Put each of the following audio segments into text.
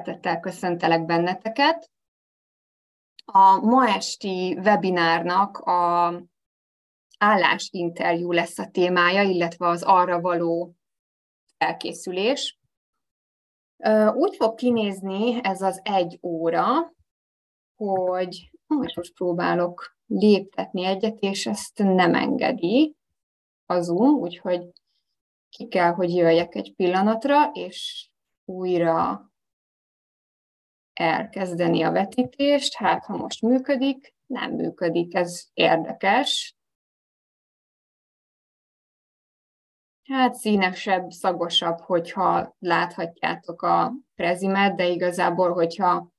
Szeretettel köszöntelek benneteket. A ma esti webinárnak a állásinterjú lesz a témája, illetve az arra való felkészülés. Úgy fog kinézni ez az egy óra, hogy most próbálok léptetni egyet, és ezt nem engedi a Zoom, úgyhogy ki kell, hogy jöjjek egy pillanatra, és újra elkezdeni a vetítést, hát ha most működik, nem működik, ez érdekes. Hát színesebb, szagosabb, hogyha láthatjátok a prezimet, de igazából, hogyha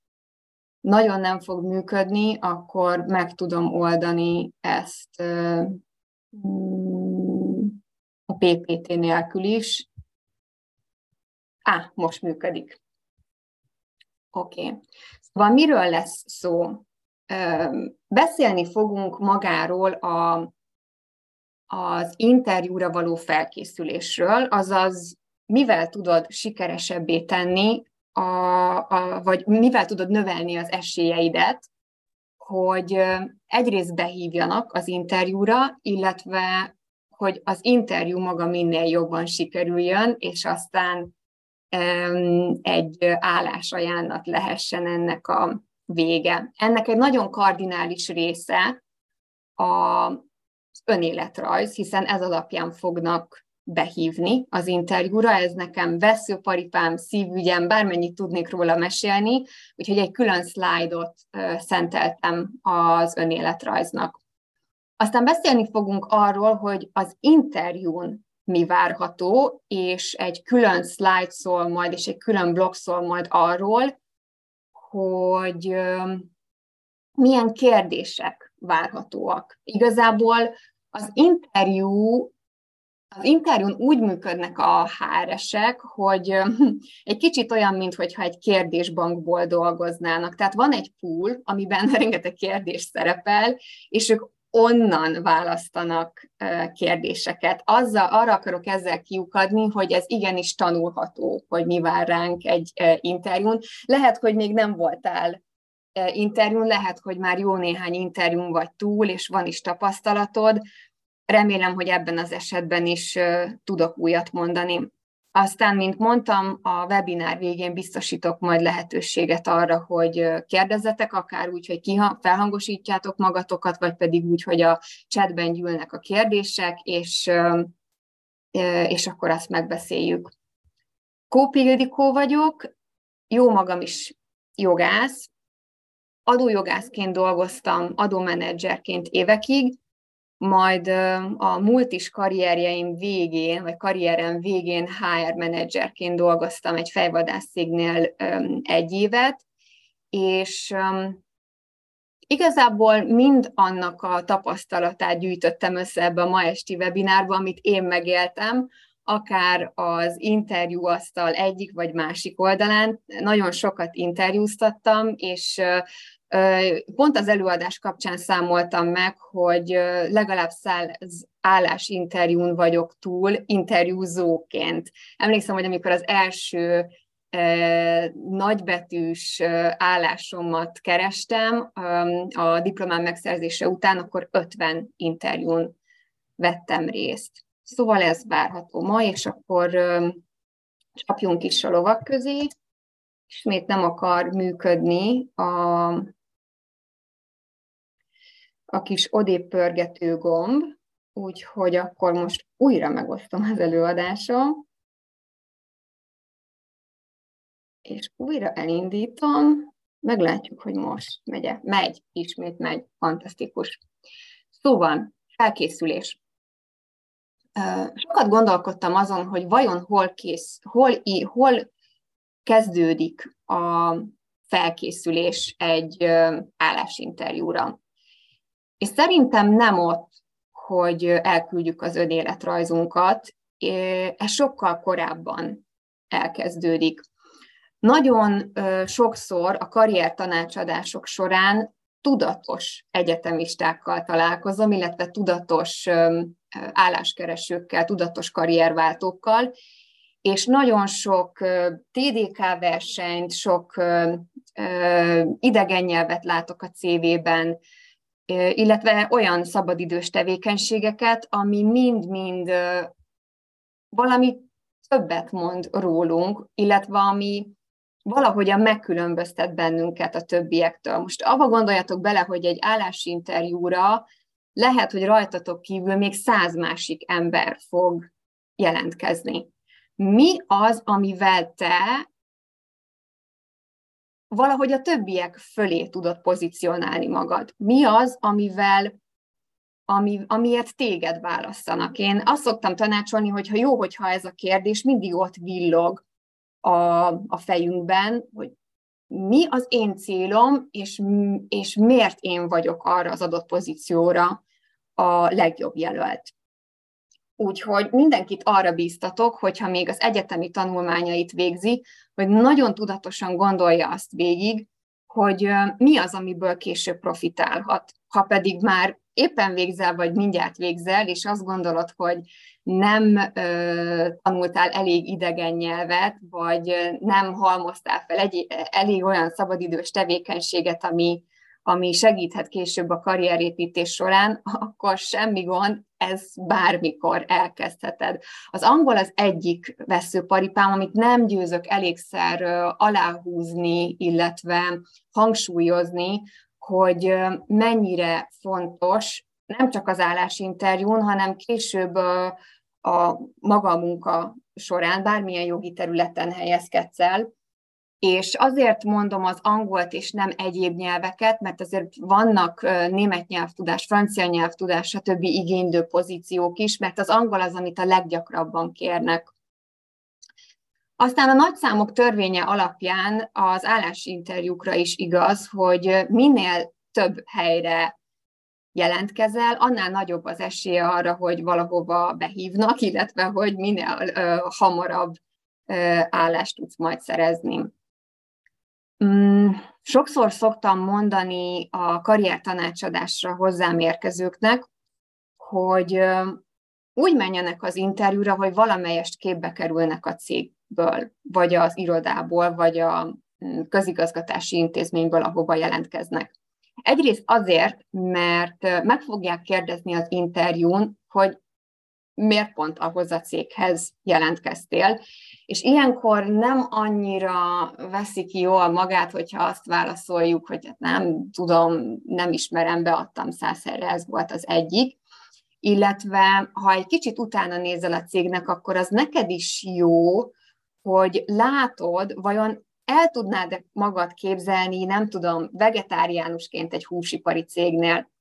nagyon nem fog működni, akkor meg tudom oldani ezt mm, a PPT nélkül is. Á, most működik. Oké. Okay. Szóval miről lesz szó? Beszélni fogunk magáról a, az interjúra való felkészülésről, azaz mivel tudod sikeresebbé tenni, a, a, vagy mivel tudod növelni az esélyeidet, hogy egyrészt behívjanak az interjúra, illetve hogy az interjú maga minél jobban sikerüljön, és aztán egy állásajánlat lehessen ennek a vége. Ennek egy nagyon kardinális része az önéletrajz, hiszen ez alapján fognak behívni az interjúra, ez nekem veszőparipám, szívügyem, bármennyit tudnék róla mesélni, úgyhogy egy külön szlájdot szenteltem az önéletrajznak. Aztán beszélni fogunk arról, hogy az interjún mi várható, és egy külön slide szól majd, és egy külön blog szól majd arról, hogy milyen kérdések várhatóak. Igazából az interjú az interjún úgy működnek a HR-esek, hogy egy kicsit olyan, mintha egy kérdésbankból dolgoznának. Tehát van egy pool, amiben rengeteg kérdés szerepel, és ők onnan választanak kérdéseket. Azzal, arra akarok ezzel kiukadni, hogy ez igenis tanulható, hogy mi vár ránk egy interjún. Lehet, hogy még nem voltál interjún, lehet, hogy már jó néhány interjún vagy túl, és van is tapasztalatod. Remélem, hogy ebben az esetben is tudok újat mondani. Aztán, mint mondtam, a webinár végén biztosítok majd lehetőséget arra, hogy kérdezzetek, akár úgy, hogy kiha, felhangosítjátok magatokat, vagy pedig úgy, hogy a chatben gyűlnek a kérdések, és, és akkor azt megbeszéljük. Kópi Ildikó vagyok, jó magam is jogász, adójogászként dolgoztam adómenedzserként évekig, majd a múlt is karrierjeim végén, vagy karrierem végén HR menedzserként dolgoztam egy fejvadászcégnél egy évet, és igazából mind annak a tapasztalatát gyűjtöttem össze ebbe a ma esti webinárba, amit én megéltem, akár az interjúasztal egyik vagy másik oldalán. Nagyon sokat interjúztattam, és Pont az előadás kapcsán számoltam meg, hogy legalább száz állásinterjún vagyok túl interjúzóként. Emlékszem, hogy amikor az első nagybetűs állásomat kerestem a diplomám megszerzése után, akkor 50 interjún vettem részt. Szóval ez várható ma, és akkor csapjunk is a lovak közé. Ismét nem akar működni a a kis odébb pörgető gomb, úgyhogy akkor most újra megosztom az előadásom, és újra elindítom, meglátjuk, hogy most megy -e. Megy, ismét megy, fantasztikus. Szóval, felkészülés. Sokat gondolkodtam azon, hogy vajon hol, kész, hol, hol kezdődik a felkészülés egy állásinterjúra. És szerintem nem ott, hogy elküldjük az önéletrajzunkat, ez sokkal korábban elkezdődik. Nagyon sokszor a karrier tanácsadások során tudatos egyetemistákkal találkozom, illetve tudatos álláskeresőkkel, tudatos karrierváltókkal, és nagyon sok TDK versenyt, sok idegen nyelvet látok a CV-ben, illetve olyan szabadidős tevékenységeket, ami mind-mind valami többet mond rólunk, illetve ami valahogyan megkülönböztet bennünket a többiektől. Most abba gondoljatok bele, hogy egy állásinterjúra lehet, hogy rajtatok kívül még száz másik ember fog jelentkezni. Mi az, amivel te valahogy a többiek fölé tudod pozícionálni magad? Mi az, amivel ami, amiért téged választanak. Én azt szoktam tanácsolni, hogy ha jó, hogyha ez a kérdés mindig ott villog a, a fejünkben, hogy mi az én célom, és, és miért én vagyok arra az adott pozícióra a legjobb jelölt. Úgyhogy mindenkit arra bíztatok, hogyha még az egyetemi tanulmányait végzi, hogy nagyon tudatosan gondolja azt végig, hogy mi az, amiből később profitálhat. Ha pedig már éppen végzel, vagy mindjárt végzel, és azt gondolod, hogy nem ö, tanultál elég idegen nyelvet, vagy nem halmoztál fel egy, elég olyan szabadidős tevékenységet, ami, ami segíthet később a karrierépítés során, akkor semmi gond, ez bármikor elkezdheted. Az angol az egyik veszőparipám, amit nem győzök elégszer aláhúzni, illetve hangsúlyozni, hogy mennyire fontos nem csak az állásinterjún, hanem később a maga munka során, bármilyen jogi területen helyezkedsz el, és azért mondom az angolt és nem egyéb nyelveket, mert azért vannak német nyelvtudás, francia nyelvtudás, stb. igénylő pozíciók is, mert az angol az, amit a leggyakrabban kérnek. Aztán a nagyszámok törvénye alapján az állásinterjúkra is igaz, hogy minél több helyre jelentkezel, annál nagyobb az esélye arra, hogy valahova behívnak, illetve hogy minél ö, hamarabb ö, állást tudsz majd szerezni. Mm, sokszor szoktam mondani a karriertanácsadásra hozzám érkezőknek, hogy úgy menjenek az interjúra, hogy valamelyest képbe kerülnek a cégből, vagy az irodából, vagy a mm, közigazgatási intézményből, ahova jelentkeznek. Egyrészt azért, mert meg fogják kérdezni az interjún, hogy miért pont ahhoz a céghez jelentkeztél, és ilyenkor nem annyira veszi ki jól magát, hogyha azt válaszoljuk, hogy hát nem tudom, nem ismerem, beadtam százszerre, ez volt az egyik, illetve ha egy kicsit utána nézel a cégnek, akkor az neked is jó, hogy látod, vajon el tudnád magad képzelni, nem tudom, vegetáriánusként egy húsipari cégnél.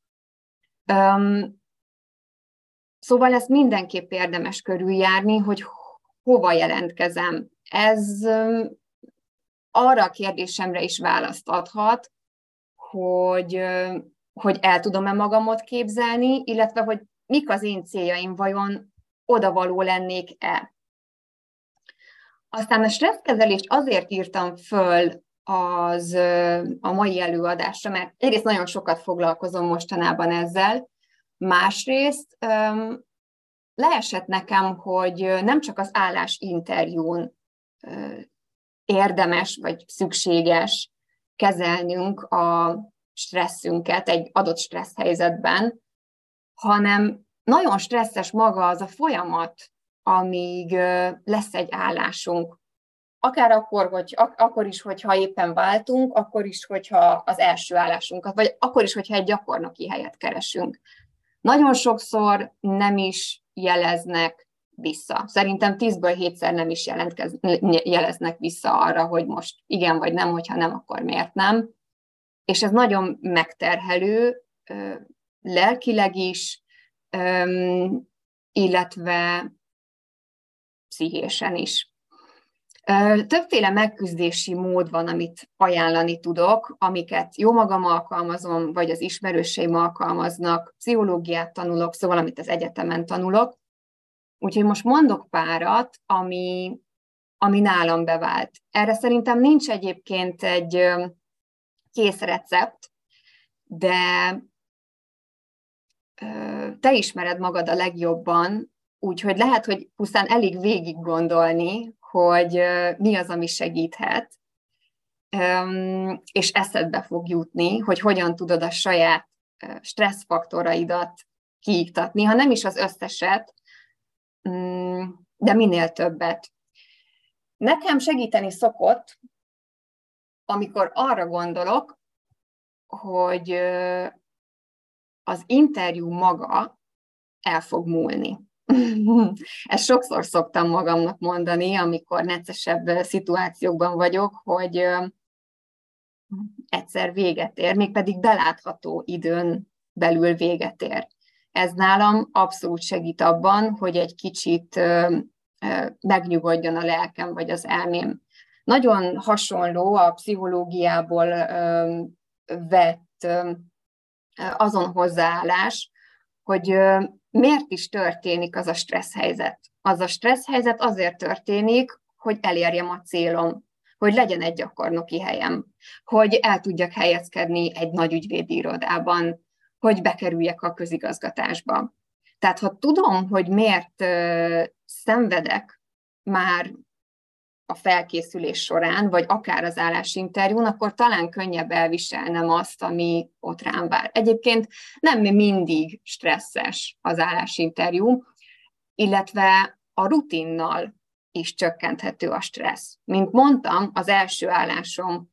Szóval ezt mindenképp érdemes körüljárni, hogy hova jelentkezem. Ez arra a kérdésemre is választ adhat, hogy, hogy el tudom-e magamot képzelni, illetve hogy mik az én céljaim, vajon odavaló lennék-e. Aztán a stresszkezelést azért írtam föl az a mai előadásra, mert egyrészt nagyon sokat foglalkozom mostanában ezzel, másrészt leesett nekem, hogy nem csak az állásinterjún érdemes vagy szükséges kezelnünk a stresszünket egy adott stressz helyzetben, hanem nagyon stresszes maga az a folyamat, amíg lesz egy állásunk. Akár akkor, hogy, ak- akkor is, hogyha éppen váltunk, akkor is, hogyha az első állásunkat, vagy akkor is, hogyha egy gyakornoki helyet keresünk. Nagyon sokszor nem is jeleznek vissza. Szerintem tízből hétszer nem is jelentkez, jeleznek vissza arra, hogy most igen vagy nem, hogyha nem, akkor miért nem. És ez nagyon megterhelő, lelkileg is, illetve pszichésen is. Többféle megküzdési mód van, amit ajánlani tudok, amiket jó magam alkalmazom, vagy az ismerőseim alkalmaznak, pszichológiát tanulok, szóval amit az egyetemen tanulok. Úgyhogy most mondok párat, ami, ami nálam bevált. Erre szerintem nincs egyébként egy kész recept, de te ismered magad a legjobban, úgyhogy lehet, hogy pusztán elég végig gondolni, hogy mi az, ami segíthet, és eszedbe fog jutni, hogy hogyan tudod a saját stresszfaktoraidat kiiktatni, ha nem is az összeset, mm, de minél többet. Nekem segíteni szokott, amikor arra gondolok, hogy az interjú maga el fog múlni. Ezt sokszor szoktam magamnak mondani, amikor neccesebb szituációkban vagyok, hogy egyszer véget ér, mégpedig belátható időn belül véget ér. Ez nálam abszolút segít abban, hogy egy kicsit megnyugodjon a lelkem vagy az elmém. Nagyon hasonló a pszichológiából vett azon hozzáállás, hogy miért is történik az a stressz helyzet. Az a stressz helyzet azért történik, hogy elérjem a célom, hogy legyen egy gyakornoki helyem, hogy el tudjak helyezkedni egy nagy ügyvédi irodában, hogy bekerüljek a közigazgatásba. Tehát ha tudom, hogy miért szenvedek már a felkészülés során, vagy akár az állásinterjún, akkor talán könnyebb elviselnem azt, ami ott rám vár. Egyébként nem mindig stresszes az állásinterjú, illetve a rutinnal is csökkenthető a stressz. Mint mondtam, az első állásom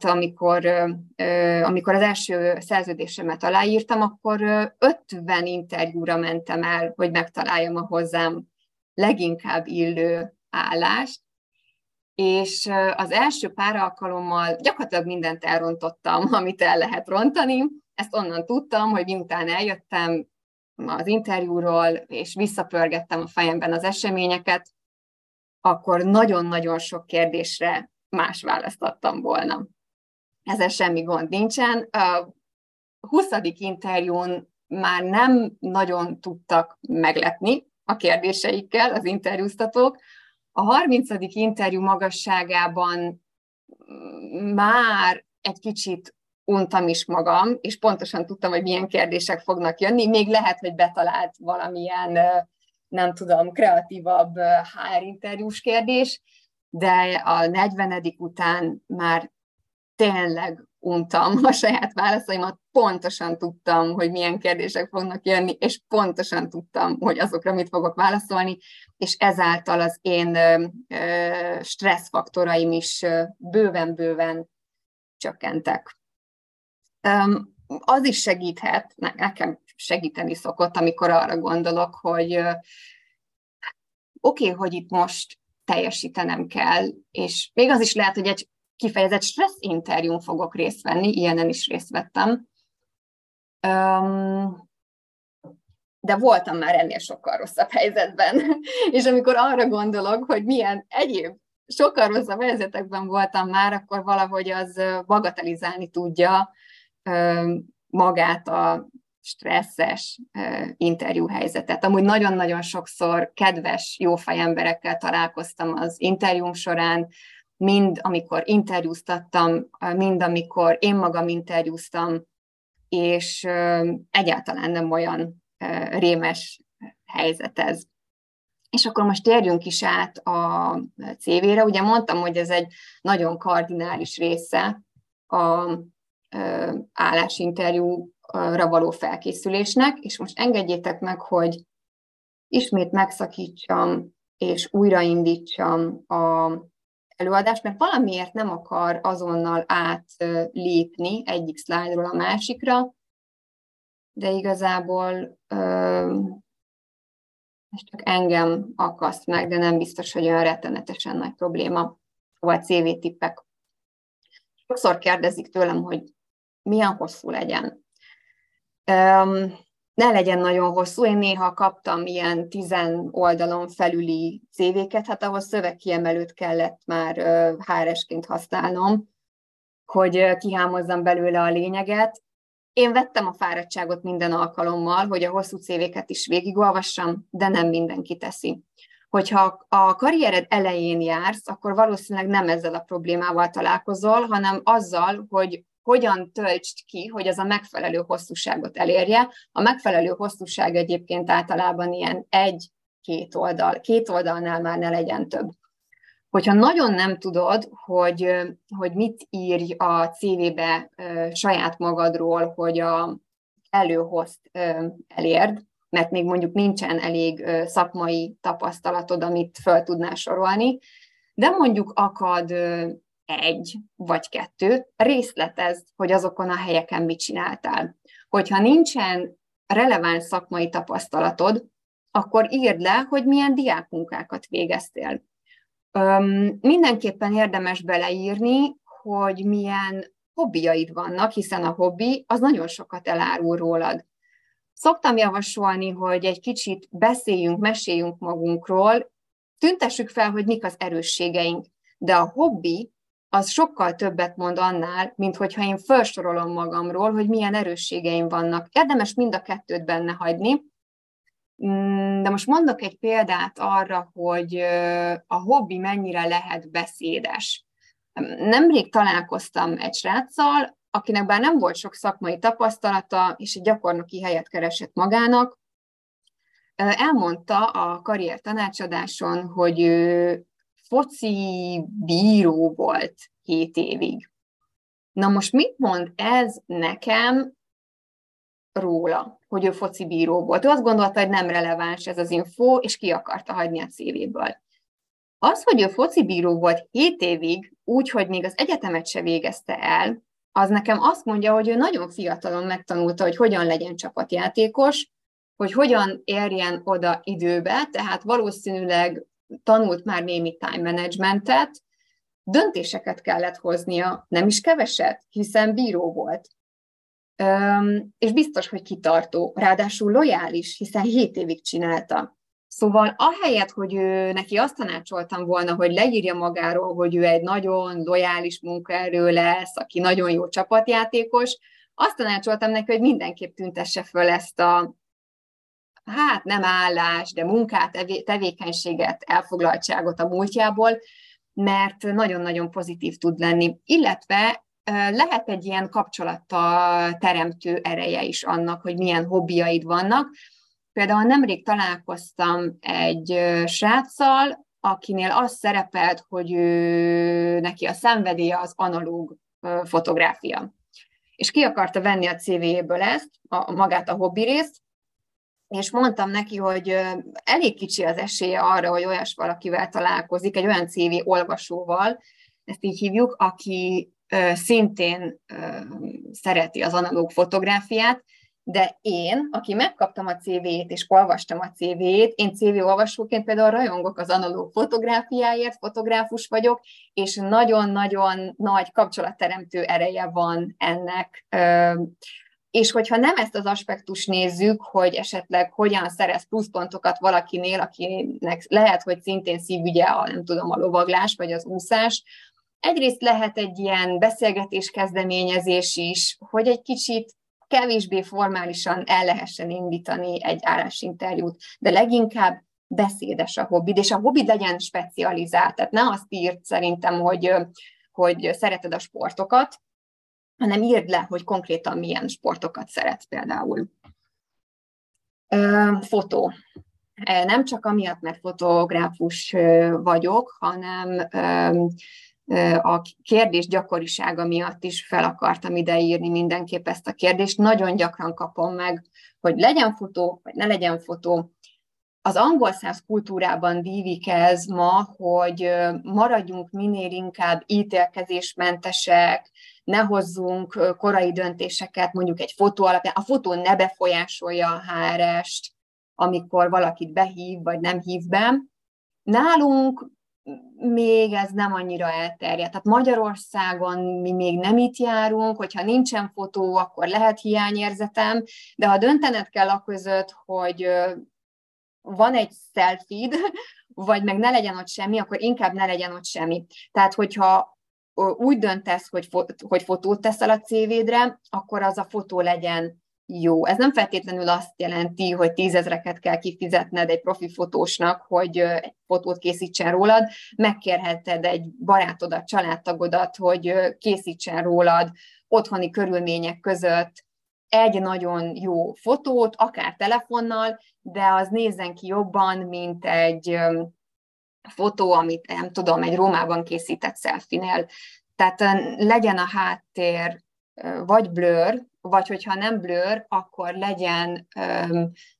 amikor, amikor az első szerződésemet aláírtam, akkor 50 interjúra mentem el, hogy megtaláljam a hozzám leginkább illő állást, és az első pár alkalommal gyakorlatilag mindent elrontottam, amit el lehet rontani. Ezt onnan tudtam, hogy miután eljöttem az interjúról, és visszapörgettem a fejemben az eseményeket, akkor nagyon-nagyon sok kérdésre más választottam volna. Ezzel semmi gond nincsen. A 20. interjún már nem nagyon tudtak meglepni a kérdéseikkel az interjúztatók. A 30. interjú magasságában már egy kicsit untam is magam, és pontosan tudtam, hogy milyen kérdések fognak jönni. Még lehet, hogy betalált valamilyen, nem tudom, kreatívabb HR interjús kérdés, de a 40. után már tényleg untam a saját válaszaimat, pontosan tudtam, hogy milyen kérdések fognak jönni, és pontosan tudtam, hogy azokra mit fogok válaszolni, és ezáltal az én stresszfaktoraim is bőven-bőven csökkentek. Az is segíthet, nekem segíteni szokott, amikor arra gondolok, hogy oké, okay, hogy itt most teljesítenem kell, és még az is lehet, hogy egy kifejezett stressz interjún fogok részt venni, ilyenen is részt vettem. de voltam már ennél sokkal rosszabb helyzetben. és amikor arra gondolok, hogy milyen egyéb sokkal rosszabb helyzetekben voltam már, akkor valahogy az bagatelizálni tudja magát a stresszes interjú helyzetet. Amúgy nagyon-nagyon sokszor kedves, jófej emberekkel találkoztam az interjúm során, mind amikor interjúztattam, mind amikor én magam interjúztam, és egyáltalán nem olyan rémes helyzet ez. És akkor most térjünk is át a CV-re. Ugye mondtam, hogy ez egy nagyon kardinális része a állásinterjúra való felkészülésnek, és most engedjétek meg, hogy ismét megszakítsam és újraindítsam a előadást, mert valamiért nem akar azonnal átlépni egyik szlájdról a másikra, de igazából ez csak engem akaszt meg, de nem biztos, hogy olyan rettenetesen nagy probléma. Vagy CV tippek. Sokszor kérdezik tőlem, hogy milyen hosszú legyen ne legyen nagyon hosszú. Én néha kaptam ilyen tizen oldalon felüli CV-ket, hát ahhoz szövegkiemelőt kellett már HR-esként használnom, hogy kihámozzam belőle a lényeget. Én vettem a fáradtságot minden alkalommal, hogy a hosszú CV-ket is végigolvassam, de nem mindenki teszi. Hogyha a karriered elején jársz, akkor valószínűleg nem ezzel a problémával találkozol, hanem azzal, hogy hogyan töltsd ki, hogy az a megfelelő hosszúságot elérje. A megfelelő hosszúság egyébként általában ilyen egy-két oldal, két oldalnál már ne legyen több. Hogyha nagyon nem tudod, hogy, hogy mit írj a CV-be saját magadról, hogy a előhozt elérd, mert még mondjuk nincsen elég szakmai tapasztalatod, amit fel tudnál sorolni, de mondjuk akad egy vagy kettő, részletezd, hogy azokon a helyeken mit csináltál. Hogyha nincsen releváns szakmai tapasztalatod, akkor írd le, hogy milyen diákmunkákat végeztél. Öm, mindenképpen érdemes beleírni, hogy milyen hobbiaid vannak, hiszen a hobbi az nagyon sokat elárul rólad. Szoktam javasolni, hogy egy kicsit beszéljünk, meséljünk magunkról, tüntessük fel, hogy mik az erősségeink, de a hobbi az sokkal többet mond annál, mint hogyha én felsorolom magamról, hogy milyen erősségeim vannak. Érdemes mind a kettőt benne hagyni, mm, de most mondok egy példát arra, hogy a hobbi mennyire lehet beszédes. Nemrég találkoztam egy sráccal, akinek bár nem volt sok szakmai tapasztalata, és egy gyakornoki helyet keresett magának, elmondta a karrier tanácsadáson, hogy ő foci bíró volt hét évig. Na most mit mond ez nekem róla, hogy ő foci bíró volt? Ő azt gondolta, hogy nem releváns ez az info, és ki akarta hagyni a CV-ből. Az, hogy ő foci bíró volt 7 évig, úgy, még az egyetemet se végezte el, az nekem azt mondja, hogy ő nagyon fiatalon megtanulta, hogy hogyan legyen csapatjátékos, hogy hogyan érjen oda időbe, tehát valószínűleg tanult már némi time managementet, döntéseket kellett hoznia, nem is keveset, hiszen bíró volt. Üm, és biztos, hogy kitartó, ráadásul lojális, hiszen 7 évig csinálta. Szóval ahelyett, hogy ő, neki azt tanácsoltam volna, hogy leírja magáról, hogy ő egy nagyon lojális munkaerő lesz, aki nagyon jó csapatjátékos, azt tanácsoltam neki, hogy mindenképp tüntesse föl ezt a, hát nem állás, de munkát, tevékenységet, elfoglaltságot a múltjából, mert nagyon-nagyon pozitív tud lenni. Illetve lehet egy ilyen kapcsolattal teremtő ereje is annak, hogy milyen hobbiaid vannak, Például nemrég találkoztam egy sráccal, akinél az szerepelt, hogy ő, neki a szenvedélye az analóg fotográfia. És ki akarta venni a CV-ből ezt, a, magát a hobbi részt, és mondtam neki, hogy elég kicsi az esélye arra, hogy olyas valakivel találkozik, egy olyan CV olvasóval, ezt így hívjuk, aki szintén szereti az analóg fotográfiát, de én, aki megkaptam a CV-t és olvastam a CV-t, én CV olvasóként például rajongok az analóg fotográfiáért, fotográfus vagyok, és nagyon-nagyon nagy kapcsolatteremtő ereje van ennek. És hogyha nem ezt az aspektus nézzük, hogy esetleg hogyan szerez pluszpontokat valakinél, akinek lehet, hogy szintén szívügye a, nem tudom, a lovaglás vagy az úszás, egyrészt lehet egy ilyen beszélgetés kezdeményezés is, hogy egy kicsit kevésbé formálisan el lehessen indítani egy állásinterjút, de leginkább beszédes a hobbid, és a hobbid legyen specializált. Tehát ne azt írt szerintem, hogy, hogy szereted a sportokat, hanem írd le, hogy konkrétan milyen sportokat szeretsz például. Fotó. Nem csak amiatt, mert fotográfus vagyok, hanem a kérdés gyakorisága miatt is fel akartam ideírni mindenképp ezt a kérdést. Nagyon gyakran kapom meg, hogy legyen fotó, vagy ne legyen fotó. Az angol száz kultúrában dívik ez ma, hogy maradjunk minél inkább ítélkezésmentesek, ne hozzunk korai döntéseket, mondjuk egy fotó alapján. A fotó ne befolyásolja a HRS-t, amikor valakit behív, vagy nem hív be. Nálunk még ez nem annyira elterjedt. Tehát Magyarországon mi még nem itt járunk, hogyha nincsen fotó, akkor lehet hiányérzetem, de ha döntened kell a között, hogy van egy selfie vagy meg ne legyen ott semmi, akkor inkább ne legyen ott semmi. Tehát, hogyha úgy döntesz, hogy, fo- hogy fotót teszel a CV-dre, akkor az a fotó legyen jó. Ez nem feltétlenül azt jelenti, hogy tízezreket kell kifizetned egy profi fotósnak, hogy egy fotót készítsen rólad. Megkérheted egy barátodat, családtagodat, hogy készítsen rólad otthoni körülmények között egy nagyon jó fotót, akár telefonnal, de az nézzen ki jobban, mint egy fotó, amit nem tudom, egy Rómában készített szelfinél. Tehát legyen a háttér vagy blur, vagy hogyha nem blur, akkor legyen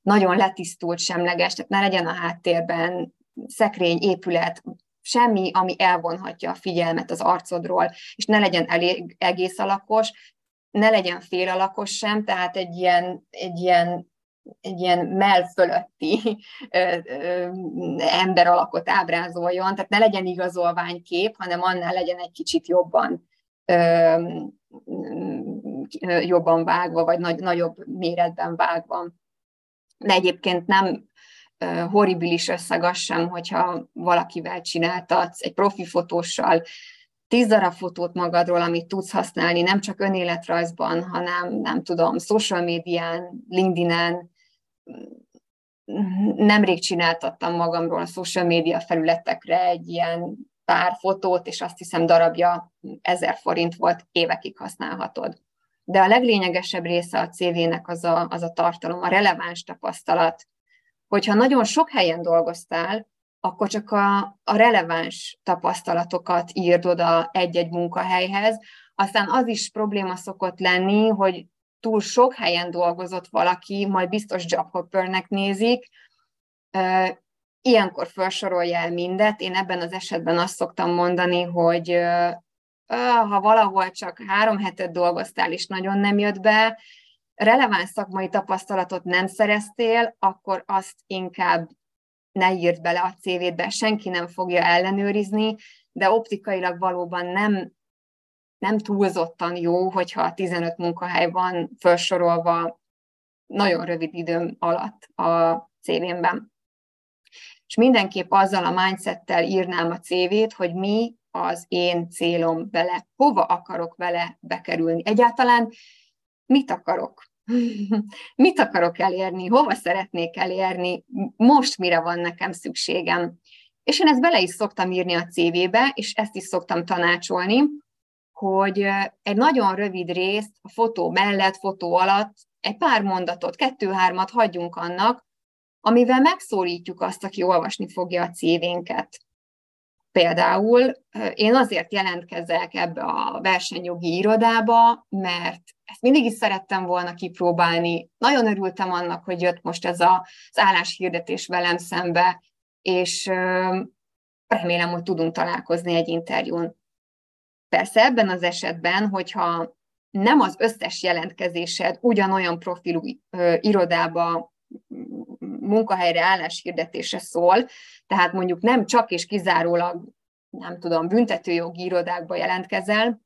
nagyon letisztult, semleges, tehát ne legyen a háttérben szekrény, épület, semmi, ami elvonhatja a figyelmet az arcodról, és ne legyen elég, egész alakos, ne legyen fél alakos sem, tehát egy ilyen, egy ilyen egy ilyen mell fölötti ö, ö, ember alakot ábrázoljon, tehát ne legyen igazolványkép, hanem annál legyen egy kicsit jobban jobban vágva, vagy nagy, nagyobb méretben vágva. De egyébként nem horribilis összeg az sem, hogyha valakivel csináltatsz, egy profi fotóssal, tíz darab fotót magadról, amit tudsz használni, nem csak önéletrajzban, hanem nem tudom, social médián, LinkedIn-en, nemrég csináltattam magamról a social média felületekre egy ilyen pár fotót, és azt hiszem darabja ezer forint volt, évekig használhatod. De a leglényegesebb része a CV-nek az a, az a tartalom, a releváns tapasztalat. Hogyha nagyon sok helyen dolgoztál, akkor csak a, a releváns tapasztalatokat írd oda egy-egy munkahelyhez. Aztán az is probléma szokott lenni, hogy túl sok helyen dolgozott valaki, majd biztos jobhoppernek nézik, ilyenkor felsorolja el mindet. Én ebben az esetben azt szoktam mondani, hogy ha valahol csak három hetet dolgoztál, és nagyon nem jött be, releváns szakmai tapasztalatot nem szereztél, akkor azt inkább ne írd bele a CV-be, senki nem fogja ellenőrizni, de optikailag valóban nem, nem túlzottan jó, hogyha 15 munkahely van felsorolva nagyon rövid időm alatt a CV-ben. És mindenképp azzal a mindsettel írnám a CV-t, hogy mi az én célom vele, hova akarok vele bekerülni. Egyáltalán mit akarok? Mit akarok elérni, hova szeretnék elérni, most mire van nekem szükségem. És én ezt bele is szoktam írni a CV-be, és ezt is szoktam tanácsolni, hogy egy nagyon rövid részt a fotó mellett, fotó alatt, egy pár mondatot, kettő-hármat hagyjunk annak, amivel megszólítjuk azt, aki olvasni fogja a CV-nket. Például én azért jelentkezek ebbe a versenyjogi irodába, mert ezt mindig is szerettem volna kipróbálni. Nagyon örültem annak, hogy jött most ez az álláshirdetés velem szembe, és remélem, hogy tudunk találkozni egy interjún. Persze ebben az esetben, hogyha nem az összes jelentkezésed ugyanolyan profilú irodába munkahelyre álláshirdetése szól, tehát mondjuk nem csak és kizárólag, nem tudom, büntetőjogi irodákba jelentkezel,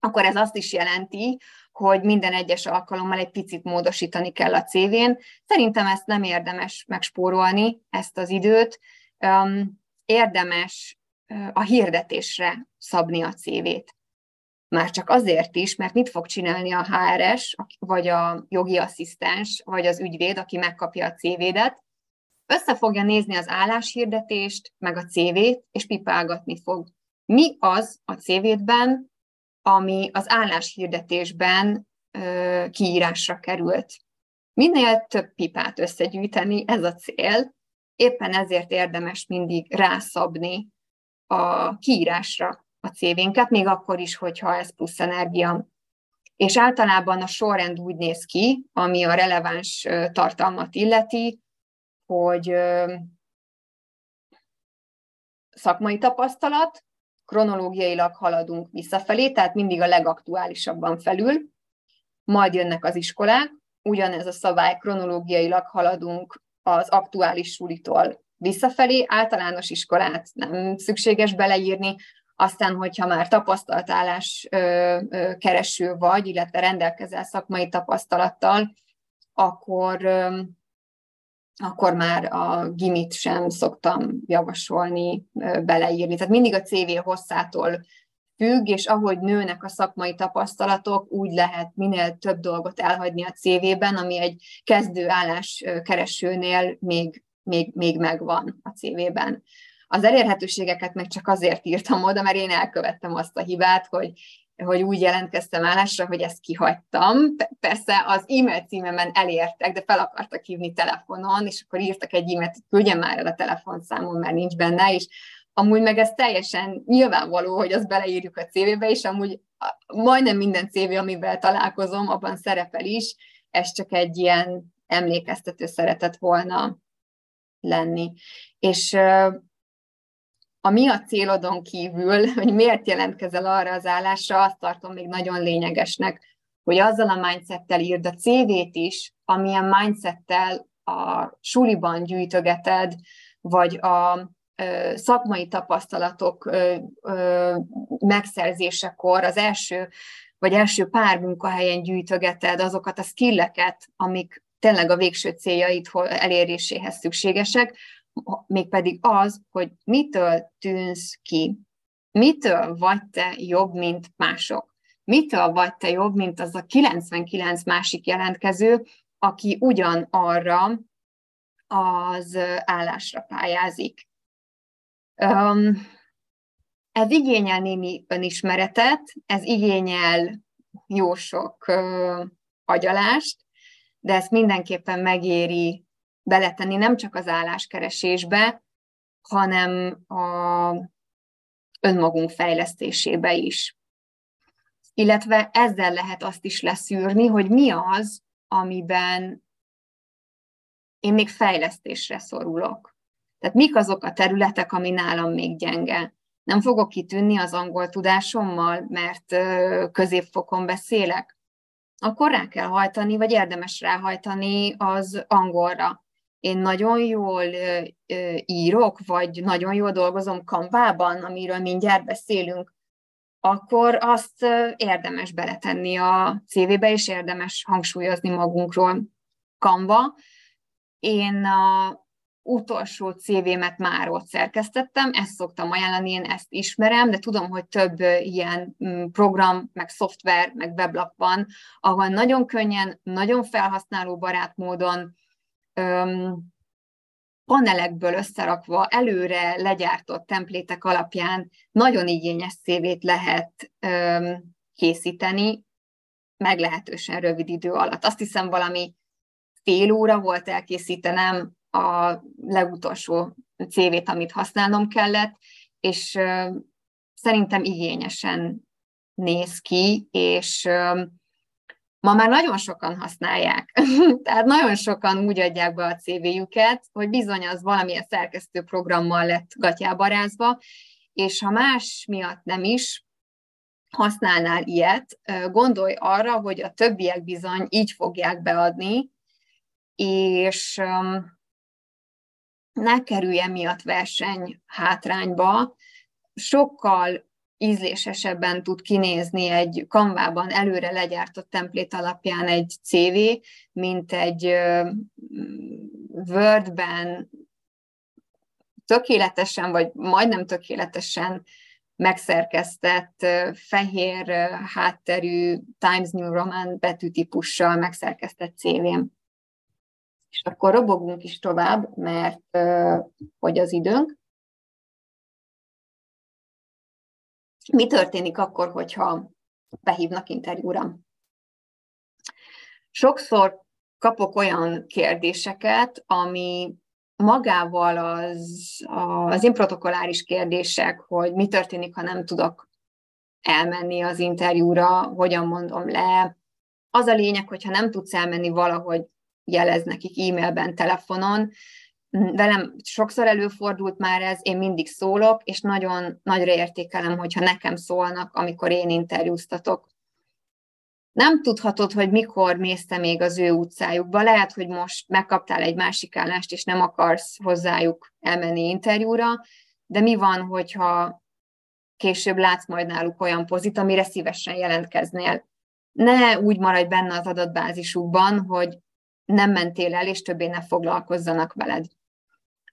akkor ez azt is jelenti, hogy minden egyes alkalommal egy picit módosítani kell a CV-n. Szerintem ezt nem érdemes megspórolni, ezt az időt. Érdemes a hirdetésre szabni a CV-t. Már csak azért is, mert mit fog csinálni a HRS, vagy a jogi asszisztens, vagy az ügyvéd, aki megkapja a CV-det, össze fogja nézni az álláshirdetést, meg a CV-t, és pipálgatni fog. Mi az a CV-ben, ami az álláshirdetésben ö, kiírásra került. Minél több pipát összegyűjteni, ez a cél, éppen ezért érdemes mindig rászabni a kiírásra a CV-nket, még akkor is, hogyha ez plusz energia. És általában a sorrend úgy néz ki, ami a releváns tartalmat illeti, hogy szakmai tapasztalat, kronológiailag haladunk visszafelé, tehát mindig a legaktuálisabban felül, majd jönnek az iskolák, ugyanez a szabály, kronológiailag haladunk az aktuális sulitól visszafelé, általános iskolát nem szükséges beleírni, aztán, hogyha már tapasztalt állás kereső vagy, illetve rendelkezel szakmai tapasztalattal, akkor, akkor már a gimit sem szoktam javasolni beleírni. Tehát mindig a CV hosszától függ, és ahogy nőnek a szakmai tapasztalatok, úgy lehet minél több dolgot elhagyni a CV-ben, ami egy kezdő állás keresőnél még, még, még megvan a CV-ben. Az elérhetőségeket meg csak azért írtam oda, mert én elkövettem azt a hibát, hogy hogy úgy jelentkeztem állásra, hogy ezt kihagytam. Persze az e-mail címemen elértek, de fel akartak hívni telefonon, és akkor írtak egy e-mailt, hogy küldjem már el a telefonszámon, mert nincs benne, és amúgy meg ez teljesen nyilvánvaló, hogy azt beleírjuk a CV-be, és amúgy majdnem minden CV, amivel találkozom, abban szerepel is, ez csak egy ilyen emlékeztető szeretett volna lenni. És a mi a célodon kívül, hogy miért jelentkezel arra az állásra, azt tartom még nagyon lényegesnek, hogy azzal a mindsettel írd a CV-t is, amilyen mindsettel a suliban gyűjtögeted, vagy a szakmai tapasztalatok megszerzésekor az első vagy első pár munkahelyen gyűjtögeted azokat a skilleket, amik tényleg a végső céljaid eléréséhez szükségesek, mégpedig az, hogy mitől tűnsz ki, mitől vagy te jobb, mint mások, mitől vagy te jobb, mint az a 99 másik jelentkező, aki ugyan arra az állásra pályázik. Ez igényel némi önismeretet, ez igényel jó sok agyalást, de ezt mindenképpen megéri beletenni nem csak az álláskeresésbe, hanem a önmagunk fejlesztésébe is. Illetve ezzel lehet azt is leszűrni, hogy mi az, amiben én még fejlesztésre szorulok. Tehát mik azok a területek, ami nálam még gyenge. Nem fogok kitűnni az angol tudásommal, mert középfokon beszélek? Akkor rá kell hajtani, vagy érdemes ráhajtani az angolra én nagyon jól írok, vagy nagyon jól dolgozom kanvában, amiről mindjárt beszélünk, akkor azt érdemes beletenni a CV-be, és érdemes hangsúlyozni magunkról. Canva. Én a utolsó CV-met már ott szerkesztettem, ezt szoktam ajánlani, én ezt ismerem, de tudom, hogy több ilyen mm, program, meg szoftver, meg weblap van, ahol nagyon könnyen, nagyon felhasználóbarát módon panelekből összerakva, előre legyártott templétek alapján nagyon igényes szévét lehet készíteni, meglehetősen rövid idő alatt. Azt hiszem valami fél óra volt elkészítenem a legutolsó CV-t, amit használnom kellett, és szerintem igényesen néz ki, és ma már nagyon sokan használják. Tehát nagyon sokan úgy adják be a CV-jüket, hogy bizony az valamilyen szerkesztő programmal lett gatyábarázva, és ha más miatt nem is, használnál ilyet, gondolj arra, hogy a többiek bizony így fogják beadni, és ne kerüljen miatt verseny hátrányba, sokkal ízlésesebben tud kinézni egy kanvában előre legyártott templét alapján egy CV, mint egy Wordben tökéletesen, vagy majdnem tökéletesen megszerkesztett fehér hátterű Times New Roman betűtípussal megszerkesztett CV-m. És akkor robogunk is tovább, mert hogy az időnk. Mi történik akkor, hogyha behívnak interjúra? Sokszor kapok olyan kérdéseket, ami magával az, az improtokolláris kérdések, hogy mi történik, ha nem tudok elmenni az interjúra, hogyan mondom le. Az a lényeg, hogyha nem tudsz elmenni valahogy jelez nekik e-mailben, telefonon, velem sokszor előfordult már ez, én mindig szólok, és nagyon nagyra értékelem, hogyha nekem szólnak, amikor én interjúztatok. Nem tudhatod, hogy mikor mész te még az ő utcájukba. Lehet, hogy most megkaptál egy másik állást, és nem akarsz hozzájuk elmenni interjúra, de mi van, hogyha később látsz majd náluk olyan pozit, amire szívesen jelentkeznél. Ne úgy maradj benne az adatbázisukban, hogy nem mentél el, és többé ne foglalkozzanak veled.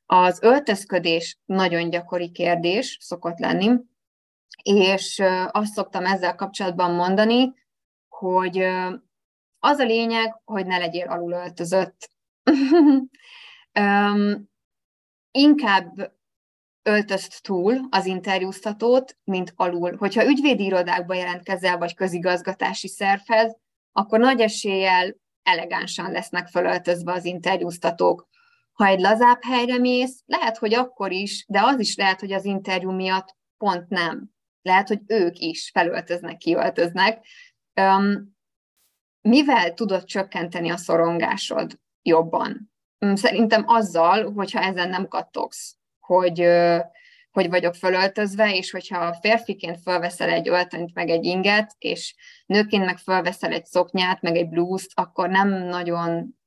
Az öltözködés nagyon gyakori kérdés szokott lenni, és azt szoktam ezzel kapcsolatban mondani, hogy az a lényeg, hogy ne legyél alul öltözött. um, inkább öltözt túl az interjúztatót, mint alul. Hogyha ügyvédi irodákba jelentkezel, vagy közigazgatási szervhez, akkor nagy eséllyel elegánsan lesznek felöltözve az interjúztatók. Ha egy lazább helyre mész, lehet, hogy akkor is, de az is lehet, hogy az interjú miatt pont nem. Lehet, hogy ők is felöltöznek, kiöltöznek. Mivel tudod csökkenteni a szorongásod jobban? Szerintem azzal, hogyha ezen nem kattogsz, hogy, hogy vagyok fölöltözve, és hogyha férfiként fölveszel egy öltönyt, meg egy inget, és nőként meg fölveszel egy szoknyát, meg egy blúzt, akkor nem nagyon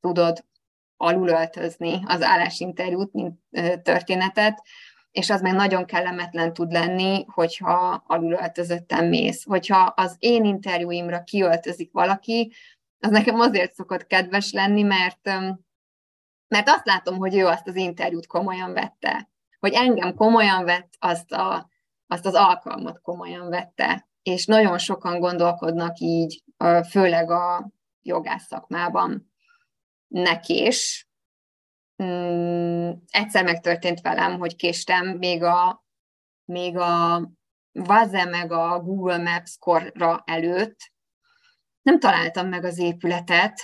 tudod alulöltözni az állásinterjút, mint történetet, és az meg nagyon kellemetlen tud lenni, hogyha alulöltözöttem mész. Hogyha az én interjúimra kiöltözik valaki, az nekem azért szokott kedves lenni, mert, mert azt látom, hogy ő azt az interjút komolyan vette. Hogy engem komolyan vett, azt, a, azt az alkalmat komolyan vette. És nagyon sokan gondolkodnak így, főleg a jogász szakmában. Nekés, mm, egyszer megtörtént velem, hogy késtem még a, még a Vaze meg a Google Maps korra előtt, nem találtam meg az épületet,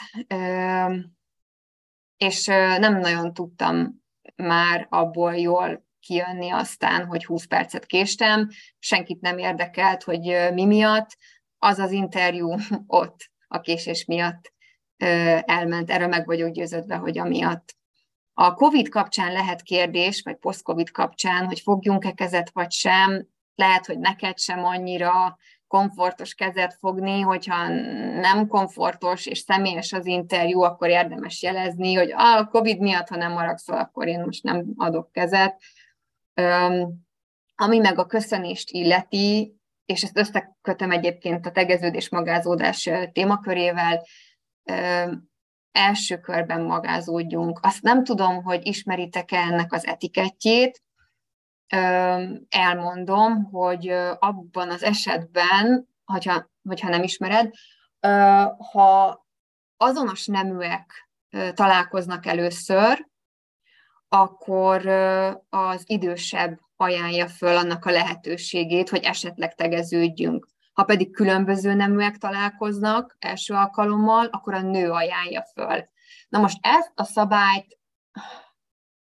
és nem nagyon tudtam már abból jól kijönni aztán, hogy 20 percet késtem, senkit nem érdekelt, hogy mi miatt, az az interjú ott a késés miatt elment. Erről meg vagyok győződve, hogy amiatt. A COVID kapcsán lehet kérdés, vagy post-COVID kapcsán, hogy fogjunk-e kezet vagy sem, lehet, hogy neked sem annyira komfortos kezet fogni, hogyha nem komfortos és személyes az interjú, akkor érdemes jelezni, hogy a COVID miatt, ha nem maragszol, akkor én most nem adok kezet. Ami meg a köszönést illeti, és ezt összekötöm egyébként a tegeződés magázódás témakörével, első körben magázódjunk. Azt nem tudom, hogy ismeritek-e ennek az etikettjét, elmondom, hogy abban az esetben, hogyha, hogyha nem ismered, ha azonos neműek találkoznak először, akkor az idősebb ajánlja föl annak a lehetőségét, hogy esetleg tegeződjünk. Ha pedig különböző neműek találkoznak első alkalommal, akkor a nő ajánlja föl. Na most ezt a szabályt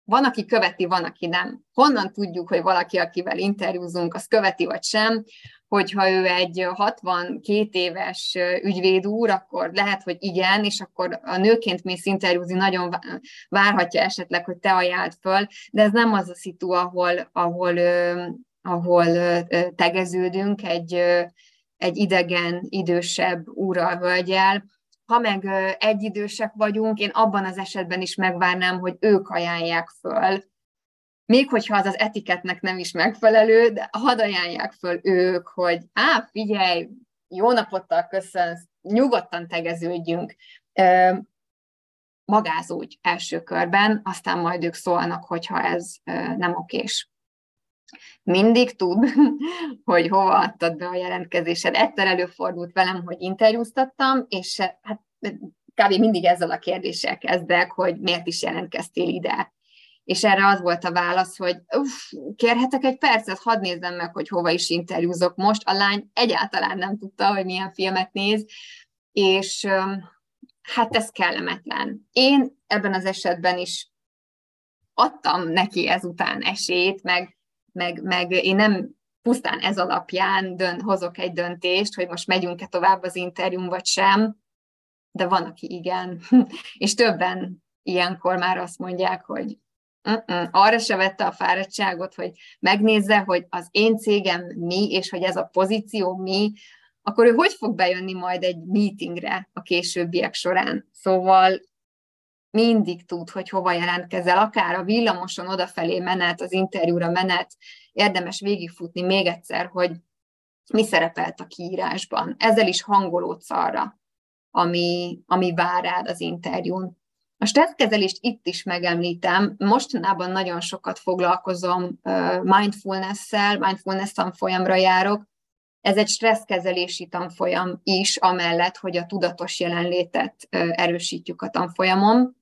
van, aki követi, van, aki nem. Honnan tudjuk, hogy valaki, akivel interjúzunk, az követi vagy sem, hogyha ő egy 62 éves ügyvéd úr, akkor lehet, hogy igen, és akkor a nőként mész interjúzni, nagyon várhatja esetleg, hogy te ajánlt föl, de ez nem az a szitu, ahol, ahol, ahol tegeződünk egy, egy idegen, idősebb úrral, hölgyel, ha meg egyidősek vagyunk, én abban az esetben is megvárnám, hogy ők ajánlják föl, még hogyha az az etiketnek nem is megfelelő, de hadd ajánlják föl ők, hogy á, figyelj, jó napottal köszönsz, nyugodtan tegeződjünk, magázódj első körben, aztán majd ők szólnak, hogyha ez nem okés. Mindig tud, hogy hova adtad be a jelentkezésed. Egyszer előfordult velem, hogy interjúztattam, és hát kb. mindig ezzel a kérdéssel kezdek, hogy miért is jelentkeztél ide. És erre az volt a válasz, hogy uff, kérhetek egy percet, hadd nézzem meg, hogy hova is interjúzok most. A lány egyáltalán nem tudta, hogy milyen filmet néz, és hát ez kellemetlen. Én ebben az esetben is adtam neki ezután esélyt, meg, meg, meg én nem pusztán ez alapján dön, hozok egy döntést, hogy most megyünk-e tovább az interjún, vagy sem, de van, aki igen. és többen ilyenkor már azt mondják, hogy uh-uh, arra se vette a fáradtságot, hogy megnézze, hogy az én cégem mi, és hogy ez a pozíció mi, akkor ő hogy fog bejönni majd egy meetingre a későbbiek során. Szóval mindig tud, hogy hova jelentkezel, akár a villamoson odafelé menet, az interjúra menet, érdemes végigfutni még egyszer, hogy mi szerepelt a kiírásban. Ezzel is hangolódsz arra, ami, ami vár rád az interjún. A stresszkezelést itt is megemlítem. Mostanában nagyon sokat foglalkozom mindfulness-szel, mindfulness tanfolyamra járok. Ez egy stresszkezelési tanfolyam is, amellett, hogy a tudatos jelenlétet erősítjük a tanfolyamon.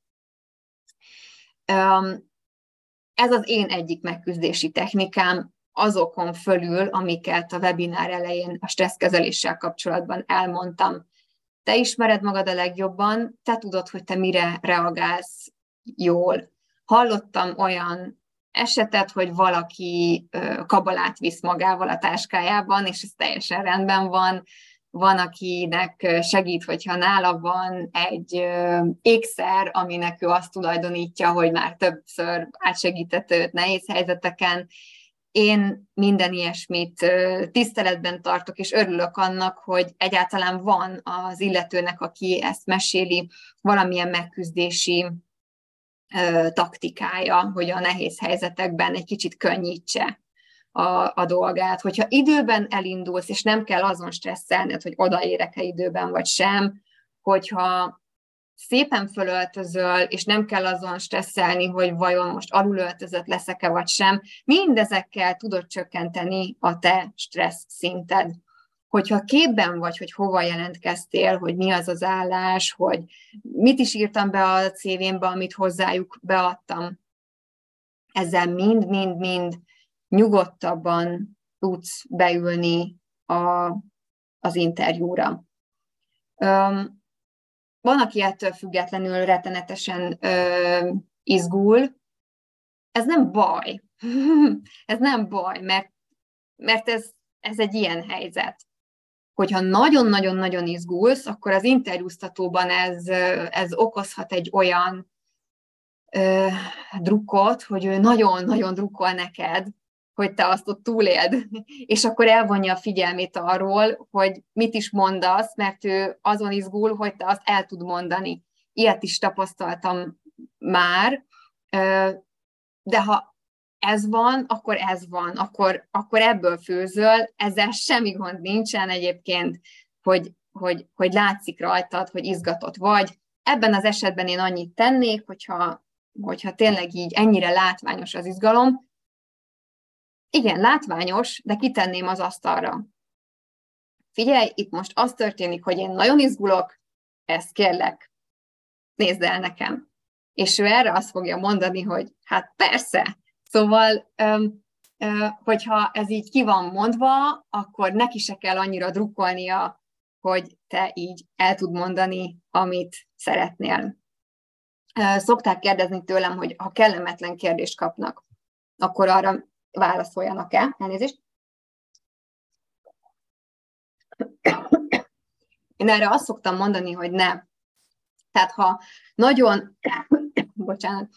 Ez az én egyik megküzdési technikám azokon fölül, amiket a webinár elején a stresszkezeléssel kapcsolatban elmondtam. Te ismered magad a legjobban, te tudod, hogy te mire reagálsz jól. Hallottam olyan esetet, hogy valaki kabalát visz magával a táskájában, és ez teljesen rendben van, van, akinek segít, hogyha nála van egy ékszer, aminek ő azt tulajdonítja, hogy már többször átsegített őt nehéz helyzeteken. Én minden ilyesmit tiszteletben tartok, és örülök annak, hogy egyáltalán van az illetőnek, aki ezt meséli, valamilyen megküzdési taktikája, hogy a nehéz helyzetekben egy kicsit könnyítse a, a dolgát. Hogyha időben elindulsz, és nem kell azon stresszelned, hogy odaérek-e időben, vagy sem, hogyha szépen fölöltözöl, és nem kell azon stresszelni, hogy vajon most alulöltözött leszek-e, vagy sem, mindezekkel tudod csökkenteni a te stressz szinted. Hogyha képben vagy, hogy hova jelentkeztél, hogy mi az az állás, hogy mit is írtam be a CV-mbe, amit hozzájuk beadtam, ezzel mind-mind-mind nyugodtabban tudsz beülni a, az interjúra. Um, van, aki ettől függetlenül rettenetesen ö, izgul. Ez nem baj. ez nem baj, mert, mert ez, ez egy ilyen helyzet. Hogyha nagyon-nagyon-nagyon izgulsz, akkor az interjúztatóban ez, ez okozhat egy olyan ö, drukkot, hogy ő nagyon-nagyon drukkol neked, hogy te azt ott túléld, és akkor elvonja a figyelmét arról, hogy mit is mondasz, mert ő azon izgul, hogy te azt el tud mondani. Ilyet is tapasztaltam már, de ha ez van, akkor ez van, akkor, akkor ebből főzöl, ezzel semmi gond nincsen egyébként, hogy, hogy, hogy látszik rajtad, hogy izgatott vagy. Ebben az esetben én annyit tennék, hogyha, hogyha tényleg így ennyire látványos az izgalom, igen, látványos, de kitenném az asztalra. Figyelj, itt most az történik, hogy én nagyon izgulok, ezt kérlek, nézd el nekem. És ő erre azt fogja mondani, hogy hát persze. Szóval, hogyha ez így ki van mondva, akkor neki se kell annyira drukkolnia, hogy te így el tud mondani, amit szeretnél. Szokták kérdezni tőlem, hogy ha kellemetlen kérdést kapnak, akkor arra válaszoljanak-e. Elnézést. Én erre azt szoktam mondani, hogy nem. Tehát ha nagyon, bocsánat,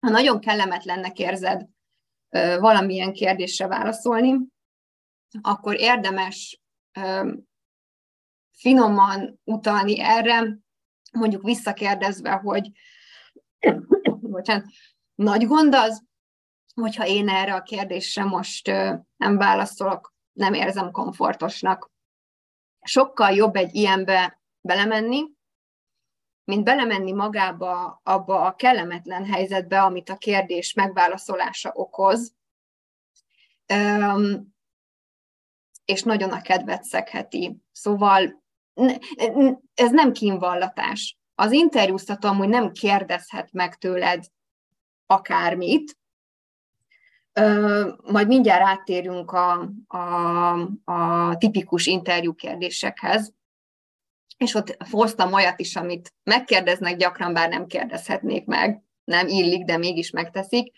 ha nagyon kellemetlennek érzed valamilyen kérdésre válaszolni, akkor érdemes finoman utalni erre, mondjuk visszakérdezve, hogy bocsánat, nagy gond az, hogyha én erre a kérdésre most nem válaszolok, nem érzem komfortosnak. Sokkal jobb egy ilyenbe belemenni, mint belemenni magába abba a kellemetlen helyzetbe, amit a kérdés megválaszolása okoz, és nagyon a kedvet szegheti. Szóval ez nem kínvallatás. Az interjúztató amúgy nem kérdezhet meg tőled akármit, majd mindjárt áttérünk a, a, a tipikus interjú kérdésekhez, és ott hoztam olyat is, amit megkérdeznek gyakran, bár nem kérdezhetnék meg, nem illik, de mégis megteszik.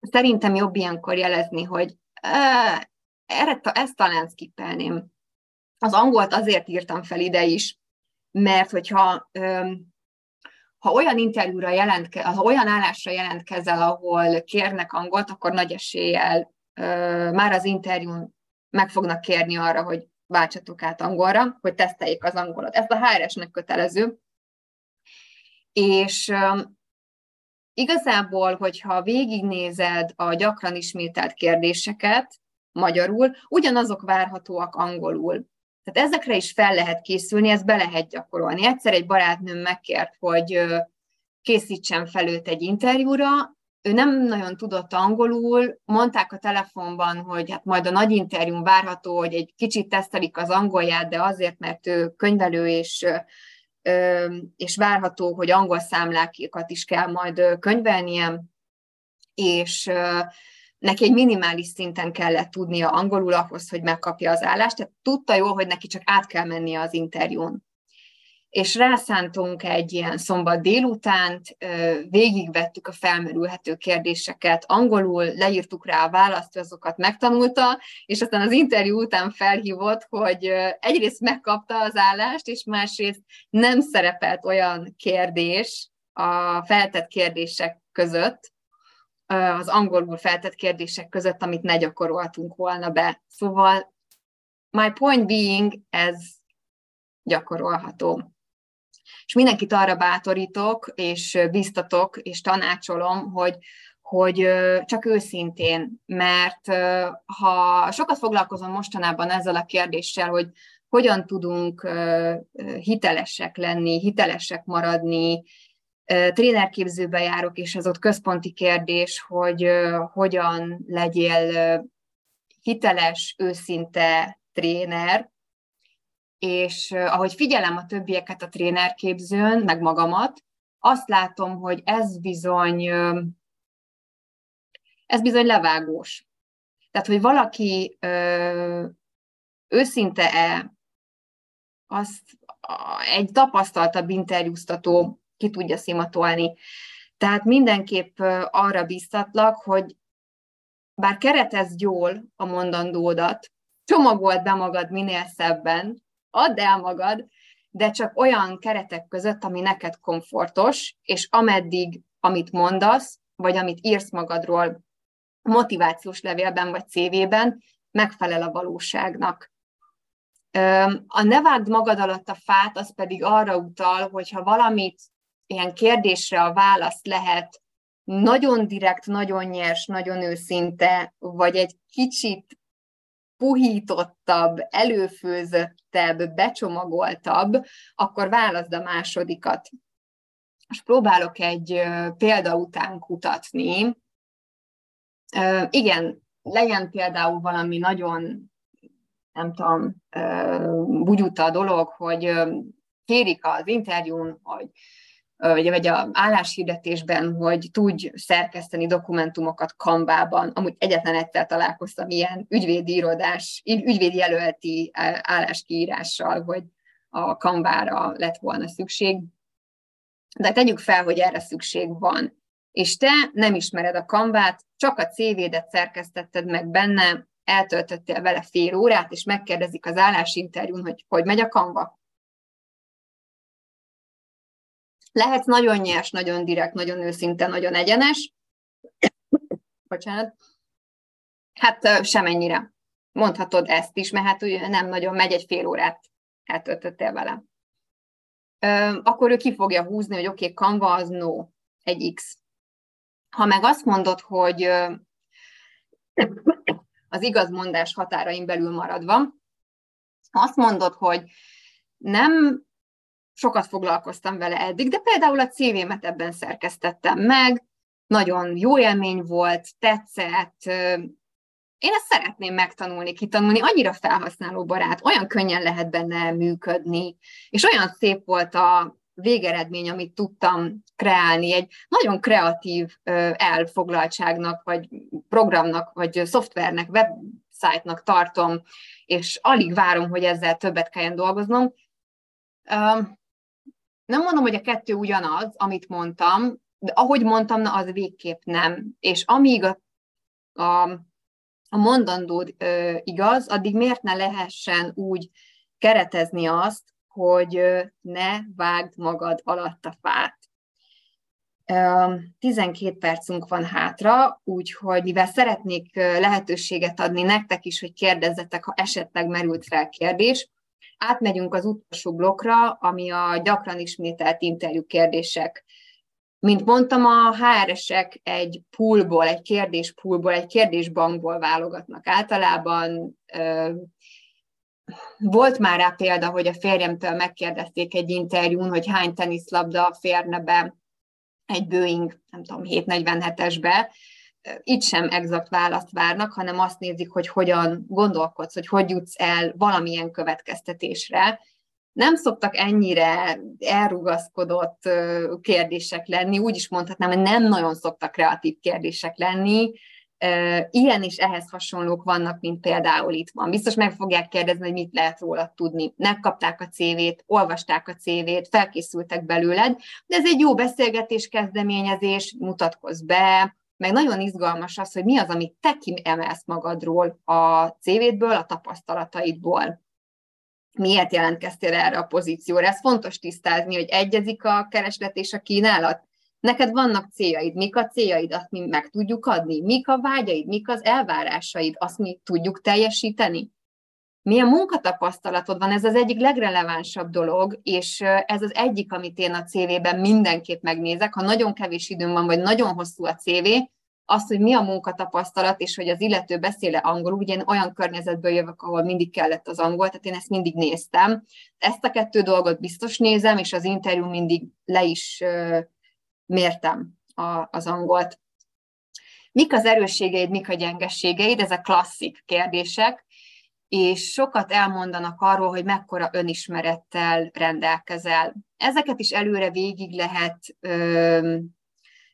Szerintem jobb ilyenkor jelezni, hogy erre, ezt talán skippelném. Az angolt azért írtam fel ide is, mert hogyha ha olyan interjúra jelentke, ha olyan állásra jelentkezel, ahol kérnek angolt, akkor nagy eséllyel már az interjún meg fognak kérni arra, hogy váltsatok át angolra, hogy teszteljék az angolot. Ez a HRS-nek kötelező. És igazából, hogyha végignézed a gyakran ismételt kérdéseket magyarul, ugyanazok várhatóak angolul. Tehát ezekre is fel lehet készülni, ezt be lehet gyakorolni. Egyszer egy barátnőm megkért, hogy készítsen fel őt egy interjúra, ő nem nagyon tudott angolul, mondták a telefonban, hogy hát majd a nagy interjún várható, hogy egy kicsit tesztelik az angolját, de azért, mert ő könyvelő és, és várható, hogy angol számlákat is kell majd könyvelnie, és neki egy minimális szinten kellett tudnia angolul ahhoz, hogy megkapja az állást, tehát tudta jól, hogy neki csak át kell mennie az interjún. És rászántunk egy ilyen szombat délutánt, végigvettük a felmerülhető kérdéseket, angolul leírtuk rá a választ, azokat megtanulta, és aztán az interjú után felhívott, hogy egyrészt megkapta az állást, és másrészt nem szerepelt olyan kérdés a feltett kérdések között, az angolul feltett kérdések között, amit ne gyakoroltunk volna be. Szóval my point being, ez gyakorolható. És mindenkit arra bátorítok, és biztatok, és tanácsolom, hogy, hogy csak őszintén, mert ha sokat foglalkozom mostanában ezzel a kérdéssel, hogy hogyan tudunk hitelesek lenni, hitelesek maradni, trénerképzőbe járok, és ez ott központi kérdés, hogy hogyan legyél hiteles, őszinte tréner, és ahogy figyelem a többieket a trénerképzőn, meg magamat, azt látom, hogy ez bizony, ez bizony levágós. Tehát, hogy valaki őszinte-e, azt egy tapasztaltabb interjúztató ki tudja szimatolni. Tehát mindenképp arra biztatlak, hogy bár keretezd jól a mondandódat, csomagold be magad minél szebben, add el magad, de csak olyan keretek között, ami neked komfortos, és ameddig, amit mondasz, vagy amit írsz magadról motivációs levélben vagy CV-ben, megfelel a valóságnak. A ne vágd magad alatt a fát, az pedig arra utal, hogyha valamit ilyen kérdésre a válasz lehet nagyon direkt, nagyon nyers, nagyon őszinte, vagy egy kicsit puhítottabb, előfőzöttebb, becsomagoltabb, akkor válaszd a másodikat. És próbálok egy példa után kutatni. Igen, legyen például valami nagyon, nem tudom, bugyuta dolog, hogy kérik az interjún, hogy vagy, vagy a álláshirdetésben, hogy tudj szerkeszteni dokumentumokat Kanvában. Amúgy egyetlen egyszer találkoztam ilyen ügyvédi irodás, ügyvédi jelölti álláskiírással, hogy a Kanvára lett volna szükség. De tegyük fel, hogy erre szükség van. És te nem ismered a kanvát, csak a CV-det szerkesztetted meg benne, eltöltöttél vele fél órát, és megkérdezik az állásinterjún, hogy hogy megy a kanva. Lehetsz nagyon nyers, nagyon direkt, nagyon őszinte, nagyon egyenes. Bocsánat. Hát semennyire. Mondhatod ezt is, mert hát ugye nem nagyon megy, egy fél órát eltöltöttél vele. Akkor ő ki fogja húzni, hogy oké, okay, Canva az no, egy X. Ha meg azt mondod, hogy az igazmondás határain belül maradva, azt mondod, hogy nem sokat foglalkoztam vele eddig, de például a CV-met ebben szerkesztettem meg, nagyon jó élmény volt, tetszett, én ezt szeretném megtanulni, kitanulni, annyira felhasználó barát, olyan könnyen lehet benne működni, és olyan szép volt a végeredmény, amit tudtam kreálni, egy nagyon kreatív elfoglaltságnak, vagy programnak, vagy szoftvernek, website-nak tartom, és alig várom, hogy ezzel többet kelljen dolgoznom nem mondom, hogy a kettő ugyanaz, amit mondtam, de ahogy mondtam, na az végképp nem. És amíg a, a, a mondandód ö, igaz, addig miért ne lehessen úgy keretezni azt, hogy ö, ne vágd magad alatt a fát. 12 percünk van hátra, úgyhogy mivel szeretnék lehetőséget adni nektek is, hogy kérdezzetek, ha esetleg merült fel kérdés, átmegyünk az utolsó blokkra, ami a gyakran ismételt interjú kérdések. Mint mondtam, a HR-esek egy poolból, egy kérdéspoolból, egy kérdésbankból válogatnak általában. Volt már rá példa, hogy a férjemtől megkérdezték egy interjún, hogy hány teniszlabda férne be egy Boeing, nem tudom, 747-esbe, itt sem exakt választ várnak, hanem azt nézik, hogy hogyan gondolkodsz, hogy hogy jutsz el valamilyen következtetésre, nem szoktak ennyire elrugaszkodott kérdések lenni, úgy is mondhatnám, hogy nem nagyon szoktak kreatív kérdések lenni, Ilyen és ehhez hasonlók vannak, mint például itt van. Biztos meg fogják kérdezni, hogy mit lehet róla tudni. Megkapták a CV-t, olvasták a CV-t, felkészültek belőled, de ez egy jó beszélgetés kezdeményezés, mutatkozz be, meg nagyon izgalmas az, hogy mi az, amit te kiemelsz magadról a CV-dből, a tapasztalataidból. Miért jelentkeztél erre a pozícióra? Ez fontos tisztázni, hogy egyezik a kereslet és a kínálat. Neked vannak céljaid, mik a céljaid, azt mi meg tudjuk adni, mik a vágyaid, mik az elvárásaid, azt mi tudjuk teljesíteni. Milyen munkatapasztalatod van, ez az egyik legrelevánsabb dolog, és ez az egyik, amit én a CV-ben mindenképp megnézek. Ha nagyon kevés időm van, vagy nagyon hosszú a CV, az, hogy mi a munkatapasztalat, és hogy az illető beszéle angolul, ugye én olyan környezetből jövök, ahol mindig kellett az angol, tehát én ezt mindig néztem. Ezt a kettő dolgot biztos nézem, és az interjú mindig le is mértem a, az angolt. Mik az erősségeid, mik a gyengességeid? Ez a klasszik kérdések, és sokat elmondanak arról, hogy mekkora önismerettel rendelkezel. Ezeket is előre végig lehet ö,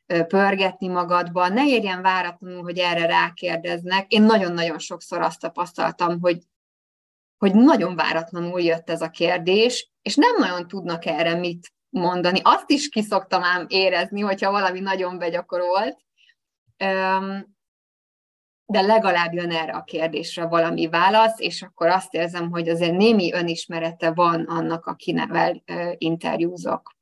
ö, pörgetni magadban. Ne érjen váratlanul, hogy erre rákérdeznek. Én nagyon-nagyon sokszor azt tapasztaltam, hogy hogy nagyon váratlanul jött ez a kérdés, és nem nagyon tudnak erre mit mondani. Azt is kiszoktam ám érezni, hogyha valami nagyon begyakorolt, de legalább jön erre a kérdésre valami válasz, és akkor azt érzem, hogy azért némi önismerete van annak, akinevel interjúzok.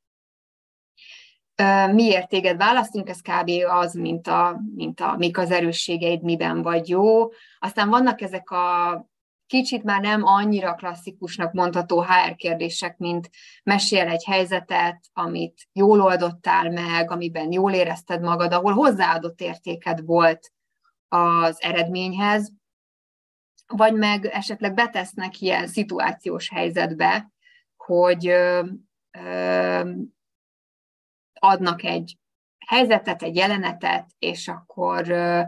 Miért téged választunk? Ez kb. az, mint, a, mint a, mik az erősségeid, miben vagy jó. Aztán vannak ezek a kicsit már nem annyira klasszikusnak mondható HR kérdések, mint mesél egy helyzetet, amit jól oldottál meg, amiben jól érezted magad, ahol hozzáadott értéked volt az eredményhez, vagy meg esetleg betesznek ilyen szituációs helyzetbe, hogy ö, ö, adnak egy helyzetet, egy jelenetet, és akkor ö,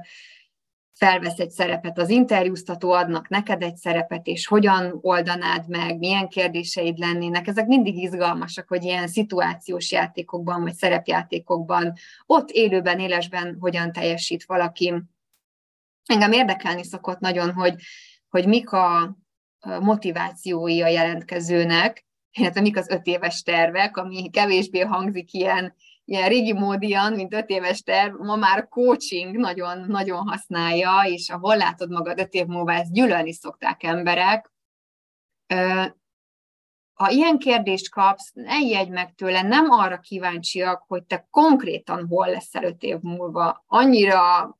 felvesz egy szerepet az interjúztató, adnak neked egy szerepet, és hogyan oldanád meg, milyen kérdéseid lennének. Ezek mindig izgalmasak, hogy ilyen szituációs játékokban, vagy szerepjátékokban, ott élőben, élesben hogyan teljesít valaki. Engem érdekelni szokott nagyon, hogy, hogy mik a motivációi a jelentkezőnek, illetve mik az öt éves tervek, ami kevésbé hangzik ilyen ilyen régi módian, mint öt éves terv, ma már a coaching nagyon, nagyon használja, és ahol látod magad öt év múlva, ezt gyűlölni szokták emberek. Ha ilyen kérdést kapsz, ne ijedj meg tőle, nem arra kíváncsiak, hogy te konkrétan hol leszel öt év múlva. Annyira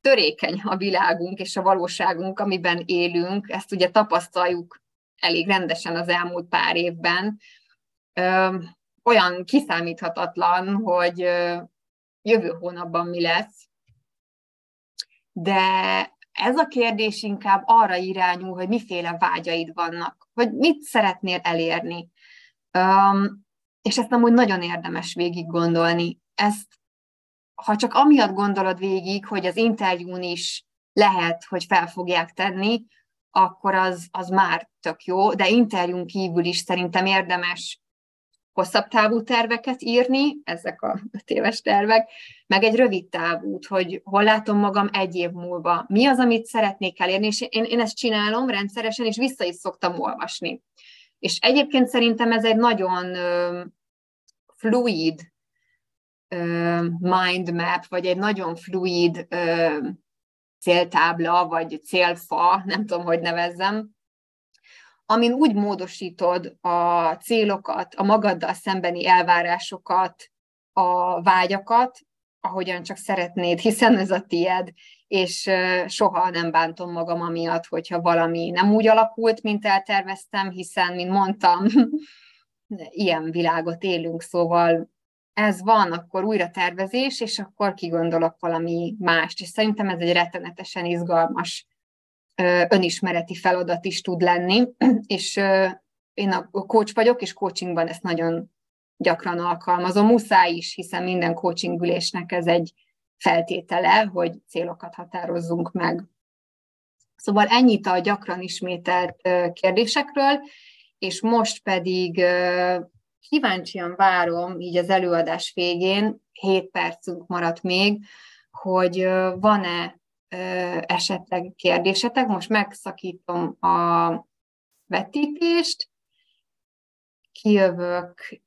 törékeny a világunk és a valóságunk, amiben élünk, ezt ugye tapasztaljuk elég rendesen az elmúlt pár évben olyan kiszámíthatatlan, hogy jövő hónapban mi lesz. De ez a kérdés inkább arra irányul, hogy miféle vágyaid vannak, hogy mit szeretnél elérni. Um, és ezt amúgy nagyon érdemes végig gondolni. Ezt, ha csak amiatt gondolod végig, hogy az interjún is lehet, hogy fel fogják tenni, akkor az, az már tök jó, de interjún kívül is szerintem érdemes hosszabb távú terveket írni, ezek a öt éves tervek, meg egy rövid távút, hogy hol látom magam egy év múlva, mi az, amit szeretnék elérni, és én, én ezt csinálom rendszeresen, és vissza is szoktam olvasni. És egyébként szerintem ez egy nagyon fluid mind map, vagy egy nagyon fluid céltábla, vagy célfa, nem tudom, hogy nevezzem, amin úgy módosítod a célokat, a magaddal szembeni elvárásokat, a vágyakat, ahogyan csak szeretnéd, hiszen ez a tied, és soha nem bántom magam amiatt, hogyha valami nem úgy alakult, mint elterveztem, hiszen, mint mondtam, ilyen világot élünk, szóval ez van, akkor újra tervezés, és akkor kigondolok valami mást, és szerintem ez egy rettenetesen izgalmas önismereti feladat is tud lenni, és én a coach vagyok, és coachingban ezt nagyon gyakran alkalmazom. Muszáj is, hiszen minden coaching ülésnek ez egy feltétele, hogy célokat határozzunk meg. Szóval ennyit a gyakran ismételt kérdésekről, és most pedig kíváncsian várom, így az előadás végén, 7 percünk maradt még, hogy van-e esetleg kérdésetek. Most megszakítom a vetítést, kijövök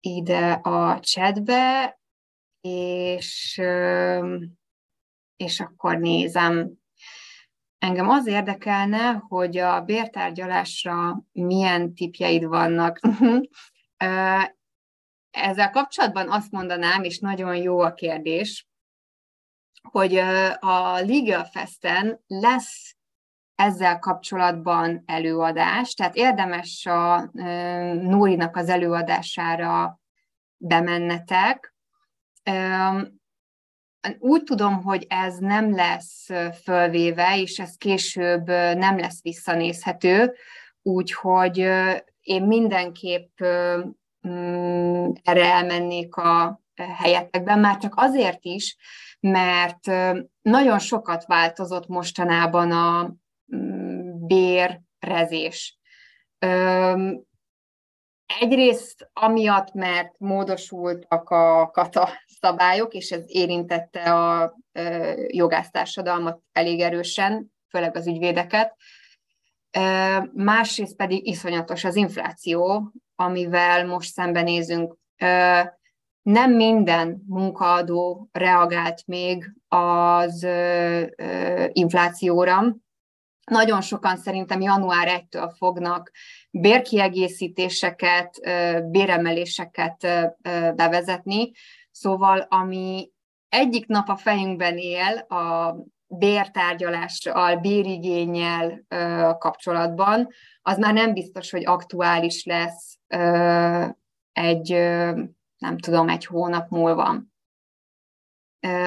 ide a chatbe, és, és akkor nézem. Engem az érdekelne, hogy a bértárgyalásra milyen tipjeid vannak. Ezzel kapcsolatban azt mondanám, és nagyon jó a kérdés, hogy a Legal Festen lesz ezzel kapcsolatban előadás, tehát érdemes a Nórinak az előadására bemennetek. Úgy tudom, hogy ez nem lesz fölvéve, és ez később nem lesz visszanézhető, úgyhogy én mindenképp mm, erre elmennék a helyetekben, már csak azért is, mert nagyon sokat változott mostanában a mm, bérrezés. Egyrészt amiatt, mert módosultak a kata szabályok, és ez érintette a jogásztársadalmat elég erősen, főleg az ügyvédeket. Másrészt pedig iszonyatos az infláció, amivel most szembenézünk nem minden munkaadó reagált még az inflációra. Nagyon sokan szerintem január 1-től fognak bérkiegészítéseket, béremeléseket bevezetni. Szóval, ami egyik nap a fejünkben él a bértárgyalással, bérigényel kapcsolatban, az már nem biztos, hogy aktuális lesz egy nem tudom, egy hónap múlva.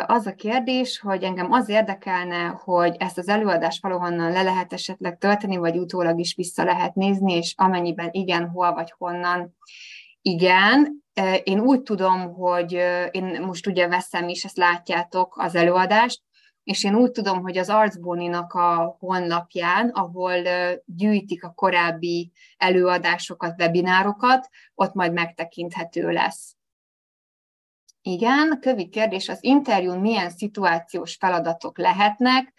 Az a kérdés, hogy engem az érdekelne, hogy ezt az előadást valahonnan le lehet esetleg tölteni, vagy utólag is vissza lehet nézni, és amennyiben igen, hol vagy honnan, igen. Én úgy tudom, hogy én most ugye veszem is, ezt látjátok, az előadást, és én úgy tudom, hogy az Arcbóninak a honlapján, ahol gyűjtik a korábbi előadásokat, webinárokat, ott majd megtekinthető lesz. Igen, kövi kérdés, az interjún milyen szituációs feladatok lehetnek,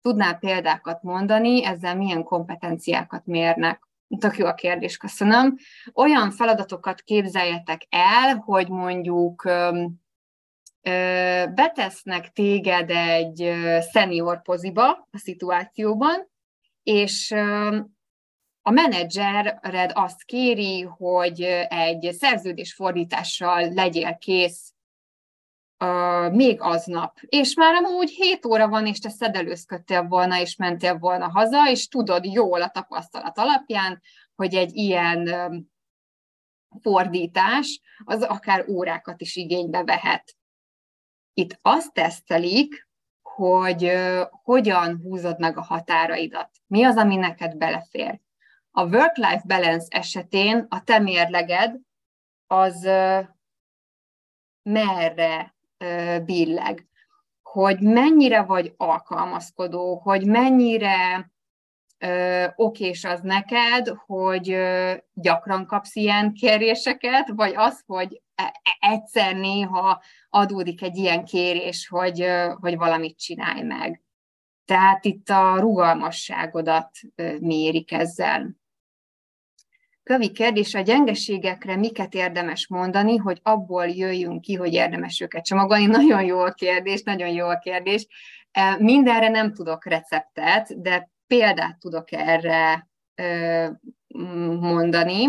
tudnál példákat mondani, ezzel milyen kompetenciákat mérnek? Tök jó a kérdés, köszönöm. Olyan feladatokat képzeljetek el, hogy mondjuk betesznek téged egy senior poziba a szituációban, és a menedzsered azt kéri, hogy egy szerződésfordítással legyél kész uh, még aznap. És már amúgy 7 óra van, és te szedelőzködtél volna, és mentél volna haza, és tudod jól a tapasztalat alapján, hogy egy ilyen fordítás az akár órákat is igénybe vehet. Itt azt tesztelik, hogy hogyan húzod meg a határaidat. Mi az, ami neked belefér. A work-life balance esetén a te mérleged az merre billeg, hogy mennyire vagy alkalmazkodó, hogy mennyire ö, okés az neked, hogy gyakran kapsz ilyen kéréseket, vagy az, hogy egyszer néha adódik egy ilyen kérés, hogy, hogy valamit csinálj meg. Tehát itt a rugalmasságodat mérik ezzel. Kövi kérdés, a gyengeségekre miket érdemes mondani, hogy abból jöjjünk ki, hogy érdemes őket csomagolni? Nagyon jó a kérdés, nagyon jó a kérdés. E, mindenre nem tudok receptet, de példát tudok erre mondani.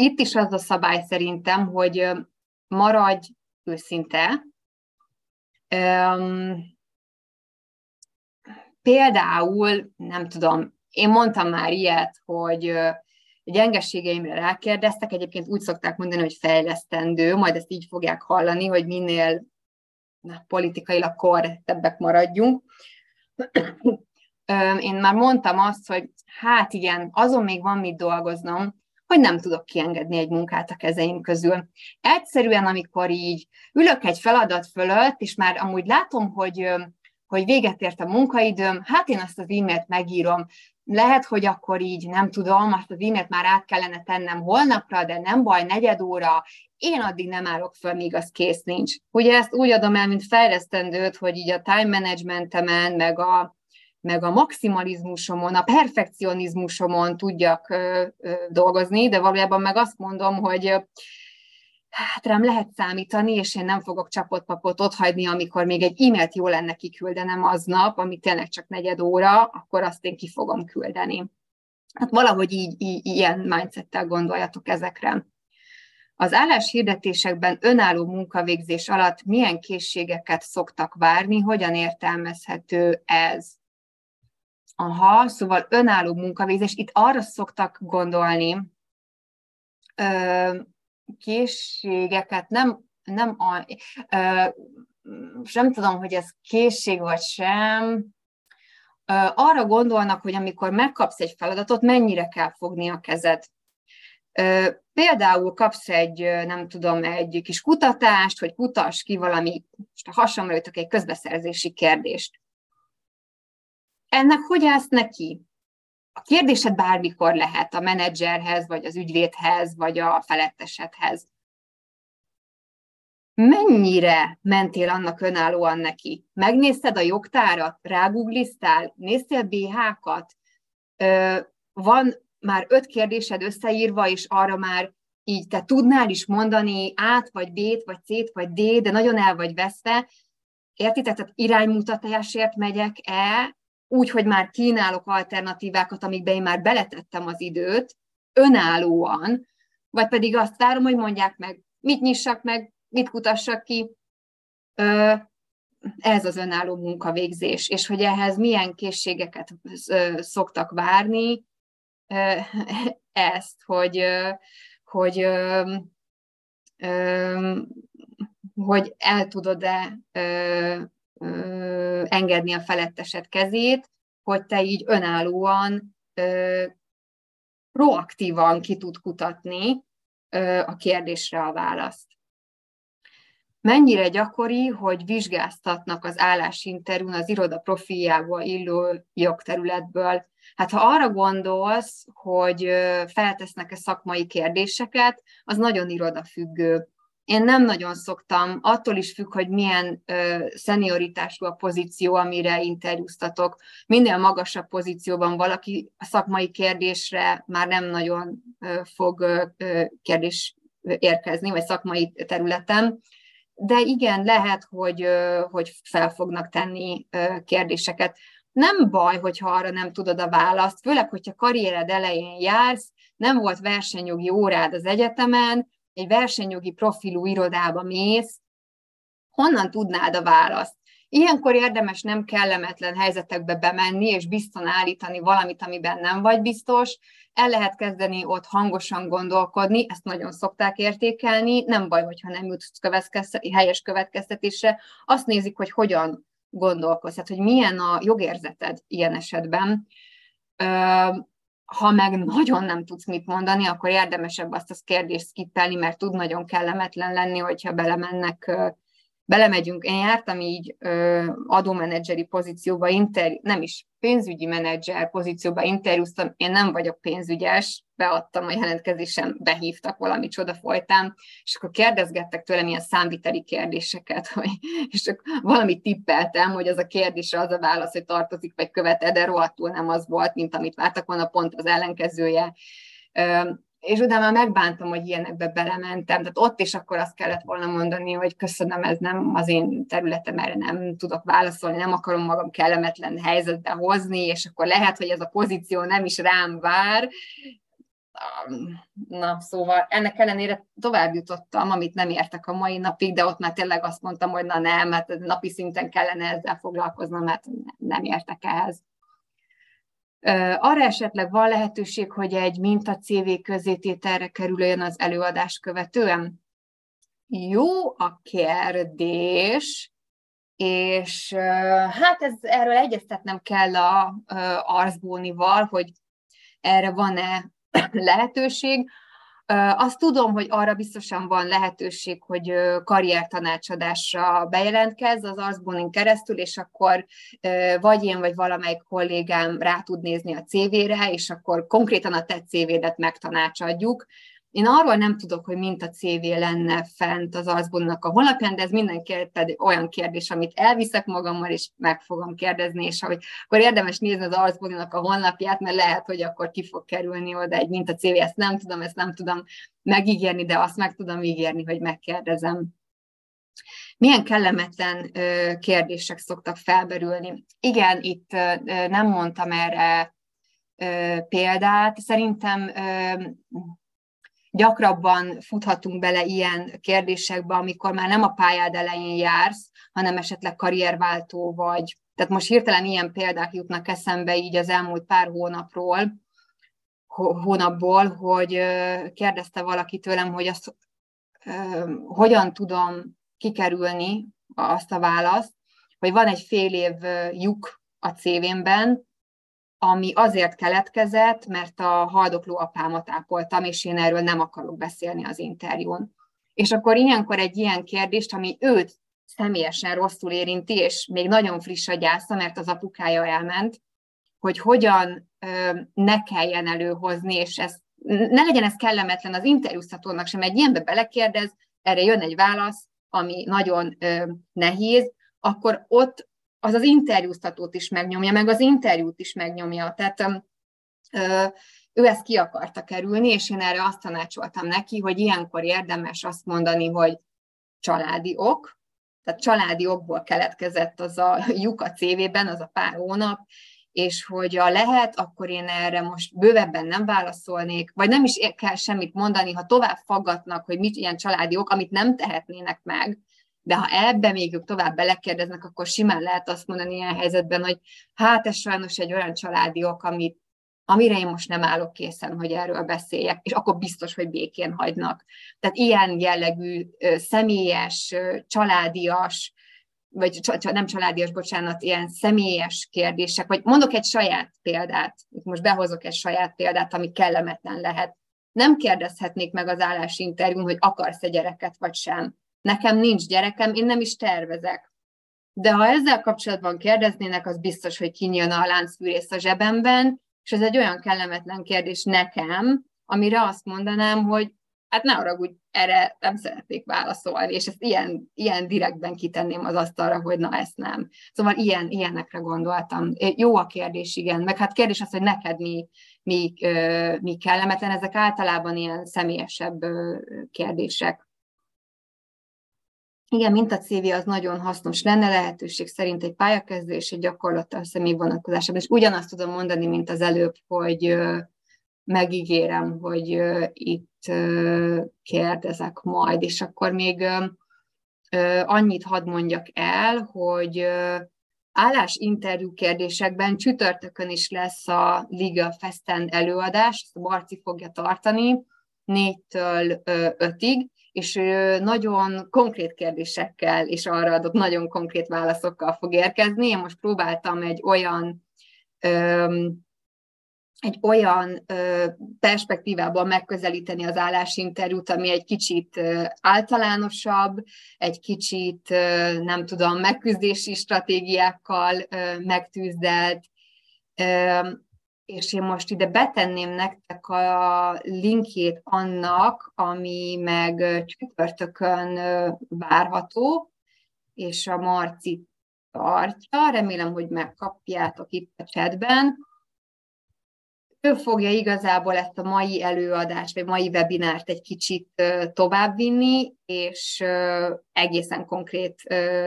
Itt is az a szabály szerintem, hogy maradj őszinte, például, nem tudom, én mondtam már ilyet, hogy gyengeségeimre rákérdeztek, egyébként úgy szokták mondani, hogy fejlesztendő, majd ezt így fogják hallani, hogy minél na, politikailag korrektebbek maradjunk. Én már mondtam azt, hogy hát igen, azon még van mit dolgoznom, hogy nem tudok kiengedni egy munkát a kezeim közül. Egyszerűen, amikor így ülök egy feladat fölött, és már amúgy látom, hogy hogy véget ért a munkaidőm, hát én azt az e-mailt megírom, lehet, hogy akkor így, nem tudom, azt az e-mailt már át kellene tennem holnapra, de nem baj, negyed óra, én addig nem állok föl, míg az kész nincs. Ugye ezt úgy adom el, mint fejlesztendőt, hogy így a time managementemen, meg a, meg a maximalizmusomon, a perfekcionizmusomon tudjak dolgozni, de valójában meg azt mondom, hogy hát rám lehet számítani, és én nem fogok csapott papot otthagyni, amikor még egy e-mailt jó lenne kiküldenem aznap, ami tényleg csak negyed óra, akkor azt én ki fogom küldeni. Hát valahogy így, így ilyen mindsettel gondoljatok ezekre. Az álláshirdetésekben önálló munkavégzés alatt milyen készségeket szoktak várni, hogyan értelmezhető ez? Aha, szóval önálló munkavégzés, itt arra szoktak gondolni, készségeket nem, nem a, ö, nem tudom, hogy ez készség vagy sem, arra gondolnak, hogy amikor megkapsz egy feladatot, mennyire kell fogni a kezed. Például kapsz egy, nem tudom, egy kis kutatást, hogy kutass ki valami, most a hasamra egy közbeszerzési kérdést. Ennek hogy állsz neki? A kérdésed bármikor lehet a menedzserhez, vagy az ügyvédhez, vagy a felettesedhez. Mennyire mentél annak önállóan neki? Megnézted a jogtárat? Rágugliztál? Néztél BH-kat? Van már öt kérdésed összeírva, és arra már így te tudnál is mondani át, vagy B-t, vagy C-t, vagy D, de nagyon el vagy veszve. Értitek? Tehát iránymutatásért megyek-e, úgy, hogy már kínálok alternatívákat, amikbe én már beletettem az időt, önállóan, vagy pedig azt várom, hogy mondják meg, mit nyissak meg, mit kutassak ki. Ez az önálló munkavégzés, és hogy ehhez milyen készségeket szoktak várni, ezt, hogy, hogy, hogy el tudod-e engedni a felettesed kezét, hogy te így önállóan, proaktívan ki tud kutatni a kérdésre a választ. Mennyire gyakori, hogy vizsgáztatnak az állásinterjún az iroda profiljával illő jogterületből? Hát ha arra gondolsz, hogy feltesznek-e szakmai kérdéseket, az nagyon irodafüggő. Én nem nagyon szoktam, attól is függ, hogy milyen ö, szenioritású a pozíció, amire interjúztatok. Minél magasabb pozícióban valaki a szakmai kérdésre már nem nagyon ö, fog ö, kérdés érkezni, vagy szakmai területen. De igen, lehet, hogy, ö, hogy fel fognak tenni ö, kérdéseket. Nem baj, hogyha arra nem tudod a választ, főleg, hogyha karriered elején jársz, nem volt versenyjogi órád az egyetemen, egy versenyjogi profilú irodába mész, honnan tudnád a választ? Ilyenkor érdemes nem kellemetlen helyzetekbe bemenni, és bizton állítani valamit, amiben nem vagy biztos. El lehet kezdeni ott hangosan gondolkodni, ezt nagyon szokták értékelni, nem baj, hogyha nem jutsz helyes következtetésre. Azt nézik, hogy hogyan gondolkozz, tehát hogy milyen a jogérzeted ilyen esetben ha meg nagyon nem tudsz mit mondani, akkor érdemesebb azt a kérdést skippelni, mert tud nagyon kellemetlen lenni, hogyha belemennek, belemegyünk. Én jártam így adómenedzseri pozícióba, inter, nem is pénzügyi menedzser pozícióba interjúztam, én nem vagyok pénzügyes, beadtam a jelentkezésem, behívtak valami csoda folytán, és akkor kérdezgettek tőlem ilyen számviteli kérdéseket, hogy, és csak valamit tippeltem, hogy az a kérdésre az a válasz, hogy tartozik vagy követe, de rohadtul nem az volt, mint amit vártak volna, pont az ellenkezője és utána megbántam, hogy ilyenekbe belementem. Tehát ott is akkor azt kellett volna mondani, hogy köszönöm, ez nem az én területem, erre nem tudok válaszolni, nem akarom magam kellemetlen helyzetbe hozni, és akkor lehet, hogy ez a pozíció nem is rám vár. Na, szóval ennek ellenére tovább jutottam, amit nem értek a mai napig, de ott már tényleg azt mondtam, hogy na nem, hát napi szinten kellene ezzel foglalkoznom, mert nem értek ehhez. Arra esetleg van lehetőség, hogy egy minta CV közétételre kerüljön az előadás követően? Jó a kérdés, és hát ez, erről egyeztetnem kell a Arzbónival, hogy erre van-e lehetőség. Azt tudom, hogy arra biztosan van lehetőség, hogy karriertanácsadásra bejelentkez az Arzbonin keresztül, és akkor vagy én, vagy valamelyik kollégám rá tud nézni a CV-re, és akkor konkrétan a te CV-det megtanácsadjuk. Én arról nem tudok, hogy mint a CV lenne fent az Arzbonnak a honlapján, de ez mindenképpen olyan kérdés, amit elviszek magammal, és meg fogom kérdezni, és hogy akkor érdemes nézni az Arzbonnak a honlapját, mert lehet, hogy akkor ki fog kerülni oda egy mint a CV, ezt nem tudom, ezt nem tudom megígérni, de azt meg tudom ígérni, hogy megkérdezem. Milyen kellemetlen kérdések szoktak felberülni? Igen, itt nem mondtam erre példát. Szerintem gyakrabban futhatunk bele ilyen kérdésekbe, amikor már nem a pályád elején jársz, hanem esetleg karrierváltó vagy. Tehát most hirtelen ilyen példák jutnak eszembe így az elmúlt pár hónapról, hónapból, hogy kérdezte valaki tőlem, hogy azt hogyan tudom kikerülni azt a választ, hogy van egy fél év lyuk a CV-ben, ami azért keletkezett, mert a haldokló apámat ápoltam, és én erről nem akarok beszélni az interjún. És akkor ilyenkor egy ilyen kérdést, ami őt személyesen rosszul érinti, és még nagyon friss a gyásza, mert az apukája elment, hogy hogyan ö, ne kelljen előhozni, és ez, ne legyen ez kellemetlen az interjúztatónak sem, egy ilyenbe belekérdez, erre jön egy válasz, ami nagyon ö, nehéz, akkor ott az az interjúztatót is megnyomja, meg az interjút is megnyomja. Tehát ő ezt ki akarta kerülni, és én erre azt tanácsoltam neki, hogy ilyenkor érdemes azt mondani, hogy családi ok, tehát családi okból keletkezett az a lyuk a CV-ben, az a pár hónap, és hogy a lehet, akkor én erre most bővebben nem válaszolnék, vagy nem is kell semmit mondani, ha tovább faggatnak, hogy mit ilyen családi ok, amit nem tehetnének meg, de ha ebbe még ők tovább belekérdeznek, akkor simán lehet azt mondani ilyen helyzetben, hogy hát ez sajnos egy olyan családi ok, amit, amire én most nem állok készen, hogy erről beszéljek, és akkor biztos, hogy békén hagynak. Tehát ilyen jellegű személyes, családias, vagy nem családias, bocsánat, ilyen személyes kérdések, vagy mondok egy saját példát, most behozok egy saját példát, ami kellemetlen lehet. Nem kérdezhetnék meg az állásinterjún, hogy akarsz-e gyereket, vagy sem Nekem nincs gyerekem, én nem is tervezek. De ha ezzel kapcsolatban kérdeznének, az biztos, hogy kinyílna a láncfűrész a zsebemben, és ez egy olyan kellemetlen kérdés nekem, amire azt mondanám, hogy hát ne hogy erre nem szeretnék válaszolni, és ezt ilyen, ilyen direktben kitenném az asztalra, hogy na ezt nem. Szóval ilyen, ilyenekre gondoltam. Jó a kérdés, igen. Meg hát kérdés az, hogy neked mi, mi, mi kellemetlen, ezek általában ilyen személyesebb kérdések. Igen, mint a CV az nagyon hasznos lenne, lehetőség szerint egy pályakezdő és egy gyakorlattal személy vonatkozásában. És ugyanazt tudom mondani, mint az előbb, hogy megígérem, hogy itt kérdezek majd, és akkor még annyit hadd mondjak el, hogy állásinterjú kérdésekben csütörtökön is lesz a Liga Festen előadás, ezt a Barci fogja tartani, négytől ötig, és nagyon konkrét kérdésekkel és arra adott nagyon konkrét válaszokkal fog érkezni. Én most próbáltam egy olyan egy olyan perspektívában megközelíteni az állásinterjút, ami egy kicsit általánosabb, egy kicsit, nem tudom, megküzdési stratégiákkal megtűzdelt, és én most ide betenném nektek a linkjét annak, ami meg csütörtökön várható, és a Marci tartja, remélem, hogy megkapjátok itt a chatben. Ő fogja igazából ezt a mai előadást, vagy mai webinárt egy kicsit továbbvinni, és egészen konkrét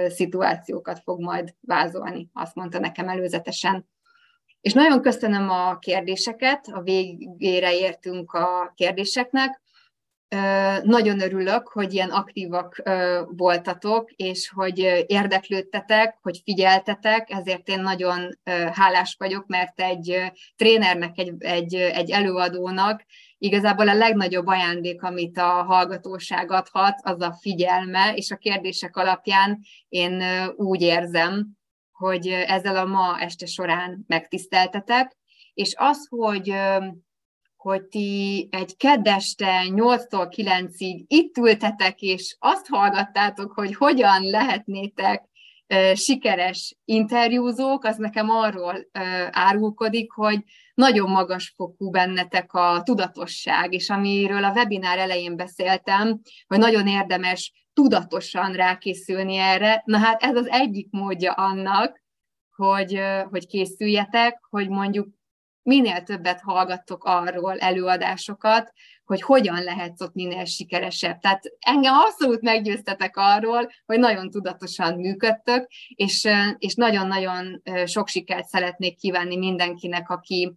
szituációkat fog majd vázolni, azt mondta nekem előzetesen. És nagyon köszönöm a kérdéseket, a végére értünk a kérdéseknek. Nagyon örülök, hogy ilyen aktívak voltatok, és hogy érdeklődtetek, hogy figyeltetek, ezért én nagyon hálás vagyok, mert egy trénernek, egy, egy, egy előadónak igazából a legnagyobb ajándék, amit a hallgatóság adhat, az a figyelme, és a kérdések alapján én úgy érzem, hogy ezzel a ma este során megtiszteltetek, és az, hogy hogy ti egy keddeste 8-tól 9-ig itt ültetek, és azt hallgattátok, hogy hogyan lehetnétek sikeres interjúzók, az nekem arról árulkodik, hogy nagyon magas fokú bennetek a tudatosság, és amiről a webinár elején beszéltem, hogy nagyon érdemes tudatosan rákészülni erre, na hát ez az egyik módja annak, hogy, hogy készüljetek, hogy mondjuk minél többet hallgattok arról előadásokat, hogy hogyan lehetsz ott minél sikeresebb. Tehát engem abszolút meggyőztetek arról, hogy nagyon tudatosan működtök, és, és nagyon-nagyon sok sikert szeretnék kívánni mindenkinek, aki,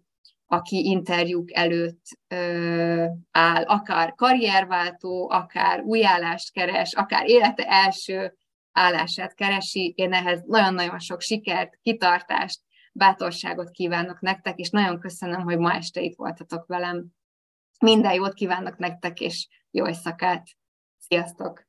aki interjúk előtt ö, áll, akár karrierváltó, akár új állást keres, akár élete első állását keresi. Én ehhez nagyon-nagyon sok sikert, kitartást, bátorságot kívánok nektek, és nagyon köszönöm, hogy ma este itt voltatok velem. Minden jót kívánok nektek, és jó éjszakát! Sziasztok!